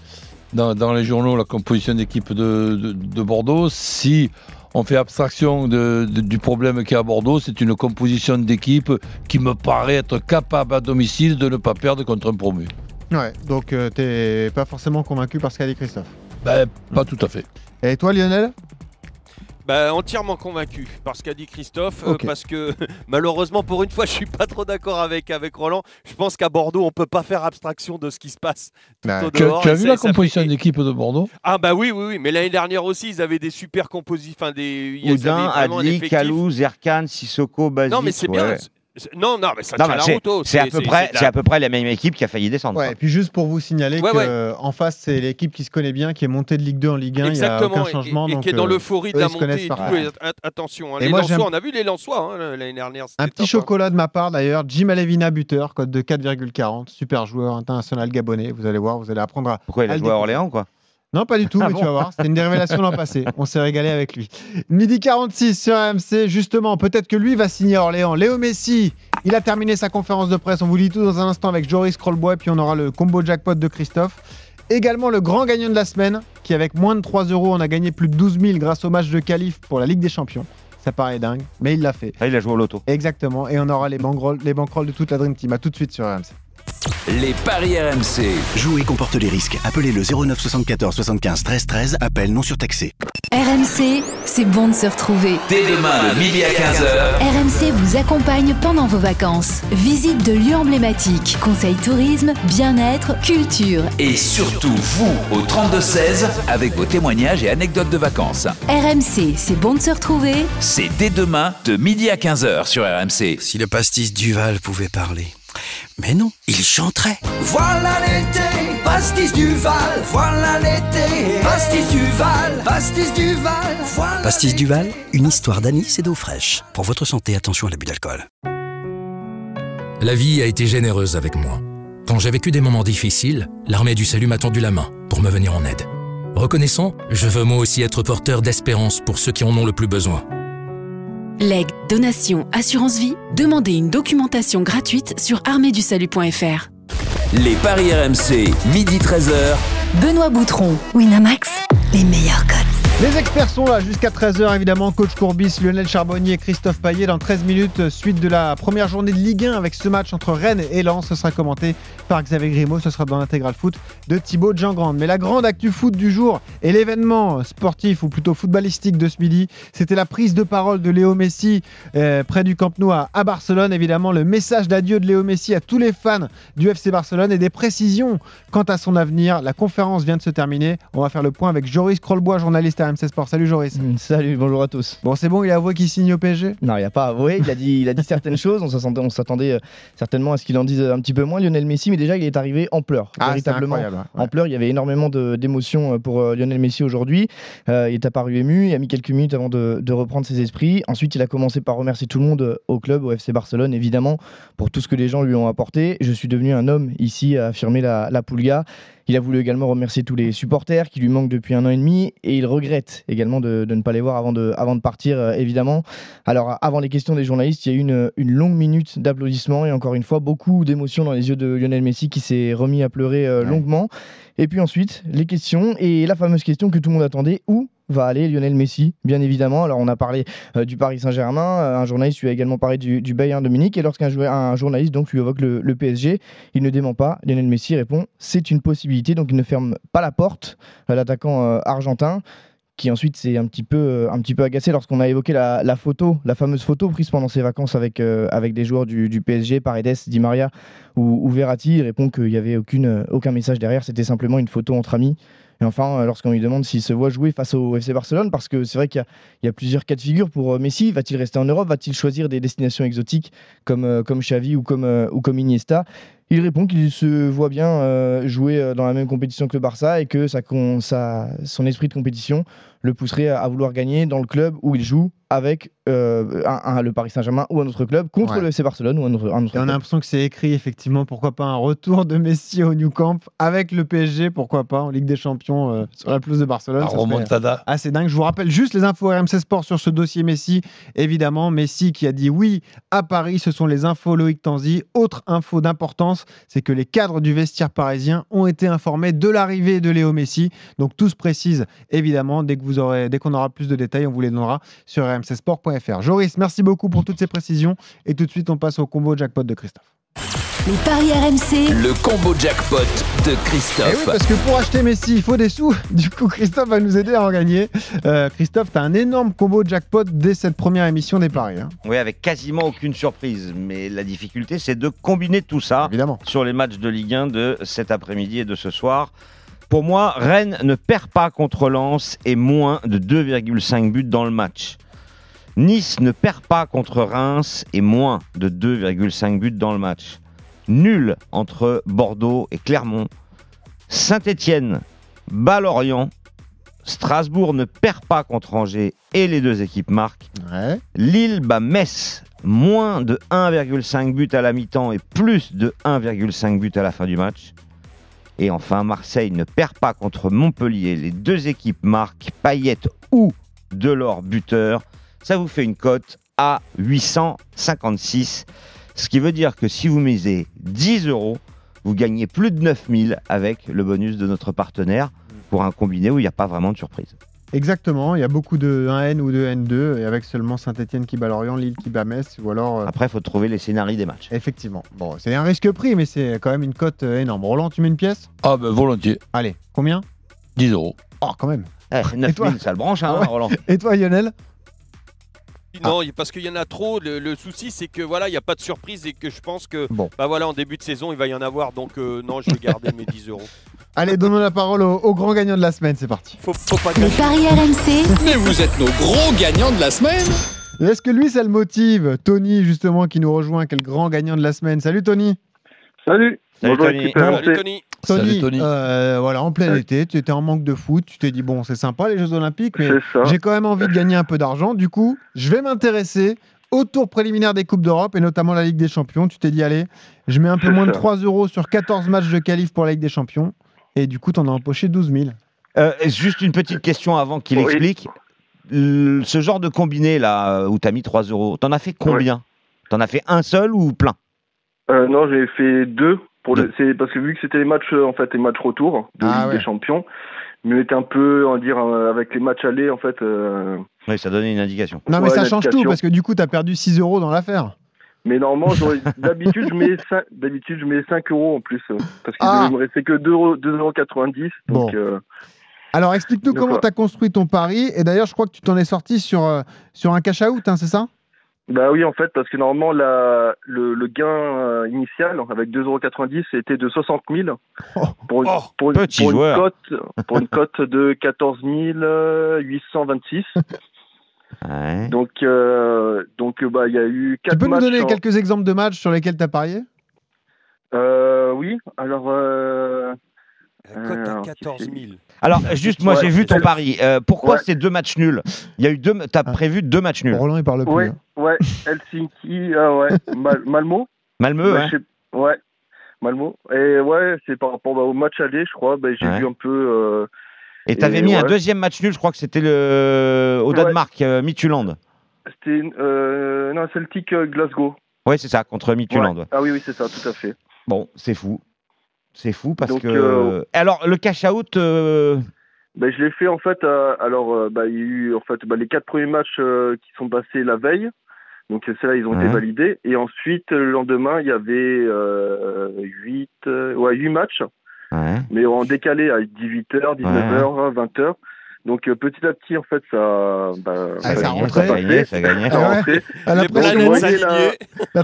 dans, dans les journaux la composition d'équipe de, de- de Bordeaux. Si on fait abstraction de- du problème qu'il y a à Bordeaux, c'est une composition d'équipe qui me paraît être capable à domicile de ne pas perdre contre un promu. Ouais, donc euh, t'es pas forcément convaincu par ce qu'a dit Christophe? Ben, pas tout à fait. Et toi, Lionel? Bah, entièrement convaincu par ce qu'a dit Christophe, euh, parce que malheureusement pour une fois je suis pas trop d'accord avec, avec Roland. Je pense qu'à Bordeaux on peut pas faire abstraction de ce qui se passe tout Bah, au Tu, as- dehors. tu as et vu la composition fait- d'équipe de Bordeaux Ah bah oui oui oui, mais l'année dernière aussi ils avaient des super compositions, enfin des. ils Oudin, Adli, effectif. Kalou, Zerkan, Sissoko, Basile. Non mais c'est bien. ouais. c'est- Non non mais ça tient la c'est- route. oh, c'est à peu près, c'est à peu près la même équipe qui a failli descendre. Ouais, quoi. et puis juste pour vous signaler Ouais, que ouais. euh, en face, c'est l'équipe qui se connaît bien, qui est montée de Ligue 2 en Ligue 1, il n'y a Exactement, aucun et- changement. et, donc, qui est dans euh, l'euphorie de eux, la ils se connaissent montée et tout. par cœur. et at- attention, hein, Et les moi, Lensois, j'aime- on a vu les Lensois hein, l'année dernière. Un petit top, hein. chocolat de ma part d'ailleurs, Jim Alevina buteur, code de 4,40, super joueur international gabonais, vous allez voir, vous allez apprendre à... Pourquoi il a joué à. Orléans quoi? Non, pas du tout, Ah mais bon tu vas voir, c'était une des révélations l'an passé, on s'est régalé avec lui. Midi 46 sur AMC, justement, peut-être que lui va signer à Orléans. Léo Messi, il a terminé sa conférence de presse, on vous dit tout dans un instant avec Joris Krollbois, et puis on aura le combo jackpot de Christophe. Également le grand gagnant de la semaine, qui avec moins de 3 euros, on a gagné plus de 12 000 grâce au match de qualif pour la Ligue des Champions. Ça paraît dingue, mais il l'a fait. Ah, il a joué au loto. Exactement, et on aura les banquerolles, les de toute la Dream Team. À tout de suite sur RMC. Les paris RMC. Jouer comporte les risques. Appelez le 09 74 75 13 13. Appel non surtaxé. RMC, c'est bon de se retrouver. Dès demain de midi à 15h. RMC vous accompagne pendant vos vacances. Visite de lieux emblématiques, conseils tourisme, bien-être, culture. Et surtout, vous, au 32-16, avec vos témoignages et anecdotes de vacances. RMC, c'est bon de se retrouver. C'est dès demain de midi à 15h sur RMC. Si le pastis Duval pouvait parler. Mais non, il chanterait. Voilà l'été, pastis du Val, voilà l'été, pastis du Val, pastis du Val, voilà. Pastis Duval, une histoire d'anis et d'eau fraîche. Pour votre santé, attention à l'abus d'alcool. La vie a été généreuse avec moi. Quand j'ai vécu des moments difficiles, l'armée du salut m'a tendu la main pour me venir en aide. Reconnaissant, je veux moi aussi être porteur d'espérance pour ceux qui en ont le plus besoin. Legs, donation, assurance vie, demandez une documentation gratuite sur arméedusalut.fr. Les paris RMC, midi 13h. Benoît Boutron, Winamax, les meilleurs codes. Les experts sont là jusqu'à 13h évidemment. Coach Courbis, Lionel Charbonnier, Christophe Paillet dans 13 minutes. Suite de la première journée de Ligue 1 avec ce match entre Rennes et Lens. Ce sera commenté par Xavier Grimaud. Ce sera dans l'intégral foot de Thibaut Jean-Grande. Mais la grande actu foot du jour et l'événement sportif ou plutôt footballistique de ce midi, c'était la prise de parole de Léo Messi euh, près du Camp Nou à, Barcelone. Évidemment, le message d'adieu de Léo Messi à tous les fans du FC Barcelone et des précisions quant à son avenir. La conférence vient de se terminer. On va faire le point avec Joris Krollbois, journaliste à RMC Sport. Salut Joris. Salut, bonjour à tous. Bon, c'est bon, il a avoué qu'il signe au PSG Non, il n'y a pas avoué. Il a dit, il a dit certaines choses. On s'attendait, on s'attendait euh, certainement à ce qu'il en dise un petit peu moins, Lionel Messi. Mais déjà, il est arrivé en pleurs. Ah, véritablement ouais. en pleurs. Il y avait énormément d'émotions euh, pour euh, Lionel Messi aujourd'hui. Euh, il est apparu ému. Il a mis quelques minutes avant de, de reprendre ses esprits. Ensuite, il a commencé par remercier tout le monde au club, au FC Barcelone, évidemment, pour tout ce que les gens lui ont apporté. Je suis devenu un homme ici, a affirmé la, la Pulga. Il a voulu également remercier tous les supporters qui lui manquent depuis un an et demi et il regrette également de, de ne pas les voir avant de, avant de partir, euh, évidemment. Alors, avant les questions des journalistes, il y a eu une, une longue minute d'applaudissements et encore une fois, beaucoup d'émotions dans les yeux de Lionel Messi qui s'est remis à pleurer euh, longuement. Et puis ensuite, les questions et la fameuse question que tout le monde attendait où va aller Lionel Messi, bien évidemment. Alors, on a parlé euh, du Paris Saint-Germain, euh, un journaliste lui a également parlé du, Bayern de Munich, et lorsqu'un journaliste donc lui évoque le, PSG, il ne dément pas. Lionel Messi répond c'est une possibilité, donc il ne ferme pas la porte. Euh, L'attaquant argentin qui ensuite s'est un petit peu un petit peu agacé lorsqu'on a évoqué la, photo, la fameuse photo prise pendant ses vacances avec avec des joueurs du, PSG, Paredes, Di Maria ou, ou Verratti. Il répond qu'il n'y avait aucune aucun message derrière, c'était simplement une photo entre amis. Et enfin, euh, lorsqu'on lui demande s'il se voit jouer face au FC Barcelone, parce que c'est vrai qu'il y, a- plusieurs cas de figure pour euh, Messi. Va-t-il rester en Europe? Va-t-il choisir des destinations exotiques comme, euh, comme Xavi ou comme, ou comme Iniesta? Il répond qu'il se voit bien euh, jouer euh, dans la même compétition que le Barça et que con- son esprit de compétition le pousserait à, à vouloir gagner dans le club où il joue avec euh, un- un- le Paris Saint-Germain ou un autre club contre Ouais. le FC Barcelone ou un autre, un autre Et on a club. l'impression que c'est écrit, effectivement, pourquoi pas un retour de Messi au New Camp avec le PSG, pourquoi pas, en Ligue des Champions euh, sur la pelouse de Barcelone. Ça remontada. assez dingue. Je vous rappelle juste les infos RMC Sport sur ce dossier Messi. Évidemment, Messi qui a dit oui à Paris, ce sont les infos Loïc Tanzi. Autre info d'importance, c'est que les cadres du vestiaire parisien ont été informés de l'arrivée de Léo Messi. Donc tout se précise, évidemment, dès que vous dès qu'on aura plus de détails, on vous les donnera sur rmcsport.fr. Joris, merci beaucoup pour toutes ces précisions. Et tout de suite, on passe au combo jackpot de Christophe. Les paris RMC. Le combo jackpot de Eh oui, Christophe. parce que pour acheter Messi, il faut des sous. Du coup, Christophe va nous aider à en gagner. Euh, Christophe, tu as un énorme combo jackpot dès cette première émission des paris. hein. Oui, avec quasiment aucune surprise. Mais la difficulté, c'est de combiner tout ça sur les matchs de Ligue 1 de cet après-midi et de ce soir. Pour moi, Rennes ne perd pas contre Lens et moins de 2,5 buts dans le match. Nice ne perd pas contre Reims et moins de 2,5 buts dans le match. Nul entre Bordeaux et Clermont. Saint-Étienne bat Lorient. Strasbourg ne perd pas contre Angers et les deux équipes marquent. Lille bat Metz, moins de 1,5 but à la mi-temps et plus de 1,5 but à la fin du match. Et enfin, Marseille ne perd pas contre Montpellier. Les deux équipes marquent Payet ou Delors buteur. Ça vous fait une cote à 856. Ce qui veut dire que si vous misez 10 euros, vous gagnez plus de 9000 avec le bonus de notre partenaire pour un combiné où il n'y a pas vraiment de surprise. Exactement, il y a beaucoup de 1N ou de N2, et avec seulement Saint-Etienne qui bat Lorient, Lille qui bat Metz, ou alors... euh, Après, il faut trouver les scénarios des matchs. Effectivement. Bon, c'est un risque pris, mais c'est quand même une cote euh, énorme. Roland, tu mets une pièce? Ah ben volontiers. Allez, combien? 10 euros. Oh, quand même. Eh, 9000, ça le branche, hein, ouais. Roland. Et toi, Lionel? Non, parce qu'il y en a trop. Le, le souci, c'est que voilà, il n'y a pas de surprise et que je pense que, Bon. bah voilà, en début de saison, il va y en avoir. Donc euh, non, je vais garder mes 10 euros. Allez, donnons la parole au, au grand gagnant de la semaine, c'est parti. Faut, faut pas Les paris RMC. Mais vous êtes nos gros gagnants de la semaine Est-ce que lui, ça le motive Tony, justement, qui nous rejoint, quel grand gagnant de la semaine? Salut Tony Salut Salut, Bonjour, Tony. Salut Tony. Tony, Salut, Tony. euh, voilà, en plein été, tu étais en manque de foot, tu t'es dit, bon, c'est sympa les Jeux Olympiques, mais j'ai quand même envie de gagner un peu d'argent. Du coup, je vais m'intéresser au tour préliminaire des Coupes d'Europe et notamment la Ligue des Champions. Tu t'es dit, allez, je mets un peu moins de ça. 3 euros sur 14 matchs de qualif pour la Ligue des Champions. Et du coup, t'en as empoché 12 000. Euh, juste une petite question avant qu'il Oui. explique. Le- ce genre de combiné là où tu as mis 3 euros, t'en as fait combien? T'en as fait un seul ou plein? Euh, non, j'ai fait deux. Pour le, c'est parce que vu que c'était les matchs, euh, en fait, les matchs retour de Ah Ligue ouais. des Champions, mais était un peu, on va dire, euh, avec les matchs allés, en fait. euh, Oui, ça donnait une indication. Non, mais Ouais, ça change tout parce que du coup, t'as perdu 6 euros dans l'affaire. Mais normalement, d'habitude, je mets 5, d'habitude, je mets 5 euros en plus, parce qu'il Ah. ne me restait que 2,90 euros, 2,90 Donc, Bon. euh, Alors, explique-nous comment tu as construit ton pari. Et d'ailleurs, je crois que tu t'en es sorti sur, euh, sur un cash-out, hein, c'est ça? Bah oui, en fait, parce que normalement, la, le, le gain euh, initial avec 2,90€ était de 60 000 pour, une- pour, une- petit pour une joueur. cote, pour une cote de 14 826. Donc, euh, donc bah, il y a eu Tu 4 peux nous donner en- quelques exemples de matchs sur lesquels tu as parié? Euh, oui, alors. Euh, cote à alors, 14 000. Alors, juste, moi, Ouais. j'ai vu ton pari. Euh, pourquoi Ouais. ces deux matchs nuls? Il y a eu deux. T'as prévu deux matchs nuls. Roland, il parle plus. Ouais, hein. Ouais, Helsinki, ah ouais, Mal- Malmo. Malmö, Bah, Ouais, Malmo. Et ouais, c'est par rapport bah, au match aller, je crois. Bah, j'ai Ouais. vu un peu. euh, Et t'avais mis un deuxième match nul, je crois que c'était le au Ouais. Danemark, euh, Midtjylland. C'était euh, non, Celtic euh, Glasgow. Ouais, c'est ça, contre Midtjylland. Ah oui, oui, c'est ça, tout à fait. Bon, c'est fou. C'est fou parce Donc, que. euh, Alors, le cash-out. euh, Ben, je l'ai fait en fait. euh, alors, euh, bah, il y a eu en fait bah, les quatre premiers matchs euh, qui sont passés la veille. Donc, ceux-là, ils ont été Ouais. validés. Et ensuite, le lendemain, il y avait euh, huit, euh, ouais, huit matchs, Ouais. mais en décalé à 18h, 19h, 20h. Donc, euh, petit à petit, en fait, ça. Bah, Ah, ça ça rentrait. passait. gagnait, ça gagnait. Ça Ah ouais. rentrait. À la Donc,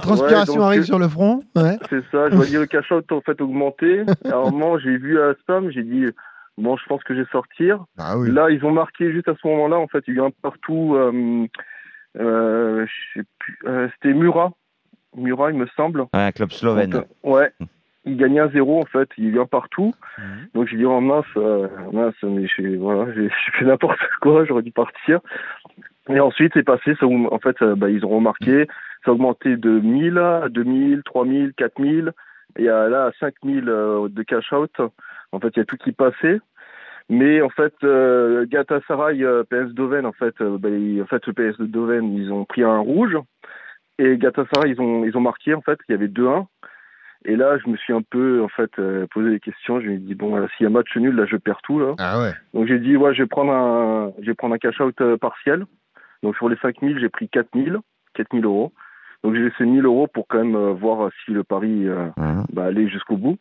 transpiration Ouais, donc, arrive sur le front. Ouais. C'est ça, je voyais le cash-out en fait augmenter. À un moment, j'ai vu à spam, j'ai dit bon, je pense que je vais sortir. Ah oui. Là, ils ont marqué juste à ce moment-là. En fait, il y a eu un partout. Euh, euh, euh, C'était Murat, Murat, il me semble. Un club slovène. Donc, euh, ouais. Il gagnait un zéro en fait, il un partout. Mhm. Donc j'ai dit oh mince, euh, mince, mais j'ai voilà, j'ai fait n'importe quoi, j'aurais dû partir. Et ensuite c'est passé, ça, en fait euh, bah, ils ont remarqué, ça a augmenté de 1000 à 2000, 3000, 4000 et à, là à 5000 euh, de cash out. En fait il y a tout qui passait. Mais en fait, euh, Galatasaray, euh, PS Doven, en fait, euh, bah, ils- en fait, le PS de Doven, ils ont pris un rouge. Et Galatasaray, ils ont, ils ont marqué, en fait, il y avait 2-1. Et là, je me suis un peu, en fait, euh, posé des questions. Je me suis dit, bon, voilà, s'il y a match nul, là, je perds tout, là. Ah ouais. Donc, j'ai dit, ouais, je vais prendre un, je vais prendre un cash-out euh, partiel. Donc, sur les 5000, j'ai pris 4000, 4000 euros. Donc, j'ai laissé 1000 euros pour quand même euh, voir si le pari euh, bah, allait jusqu'au bout.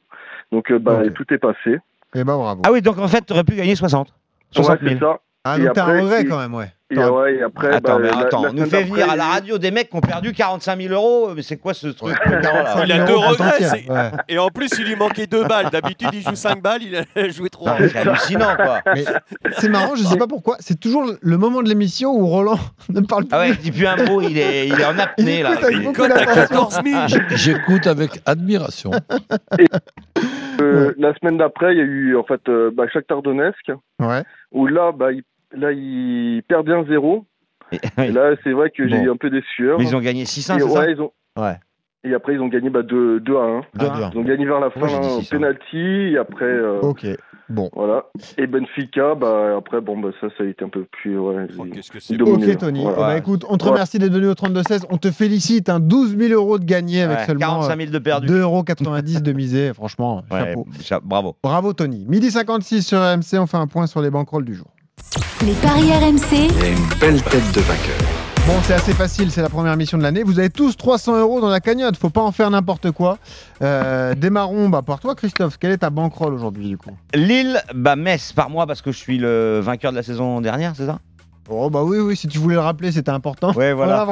Donc, euh, bah, tout est passé. Et bah bravo. Ah oui, donc en fait, t'aurais pu gagner 60. 60 Ouais, 000. c'est ça. Ah, Et donc t'as un après, regret et- quand même, ouais. Et, ouais, et après, Attends, bah, mais la- attends, la on nous fait venir à la il radio des mecs qui ont perdu 45 000 euros. Mais c'est quoi ce truc là Il a deux regrets. ouais. Et en plus, il lui manquait deux balles. D'habitude, il joue 5 balles, il a joué 3. Non, C'est hallucinant, quoi. C'est marrant, je sais pas pourquoi. C'est toujours le moment de l'émission où Roland ne parle plus. Ah ouais, il dit plus un mot, il est, il est en apnée là. écoute avec Il- beaucoup d'attention. J- J'écoute avec admiration. Euh, La semaine d'après, il y a eu en fait euh, bah, Shakhtar Donetsk, Ouais. où là, bah, il, là, il perdait un zéro. Et là, c'est vrai que j'ai eu un peu des sueurs. Mais ils ont gagné 6-1, Et c'est ça ouais, ils ont... Ouais. Et après, ils ont gagné bah, 2, 2 à 1. 2 à 1. Ils ont gagné vers la fin au 6-1. penalty. Et après, euh, Ok. Bon. voilà. Et Benfica, bah, après, bon, bah, ça, ça a été un peu plus. Ouais, Qu'est-ce que ils c'est Ok, Tony. voilà. Ben, écoute, on te Ouais. remercie d'être venu au 32-16. On te félicite. Hein, 12 000 euros de gagné avec Ouais, seulement 45 000 de perdu. 2,90 euros de misé. Franchement, Ouais, chapeau. cha- bravo. Bravo, Tony. Midi 56 sur RMC. On fait un point sur les banquerolles du jour. Les paris RMC. Il y a une belle tête de vainqueur. Bon, c'est assez facile, c'est la première mission de l'année. Vous avez tous 300 euros dans la cagnotte, faut pas en faire n'importe quoi. Euh, démarrons bah, par toi, Christophe. Quelle est ta banquerolle aujourd'hui, du coup? Lille, bah Metz par moi parce que je suis le vainqueur de la saison dernière, c'est ça? Oh, bah oui, oui, si tu voulais le rappeler, c'était important. Ouais, voilà.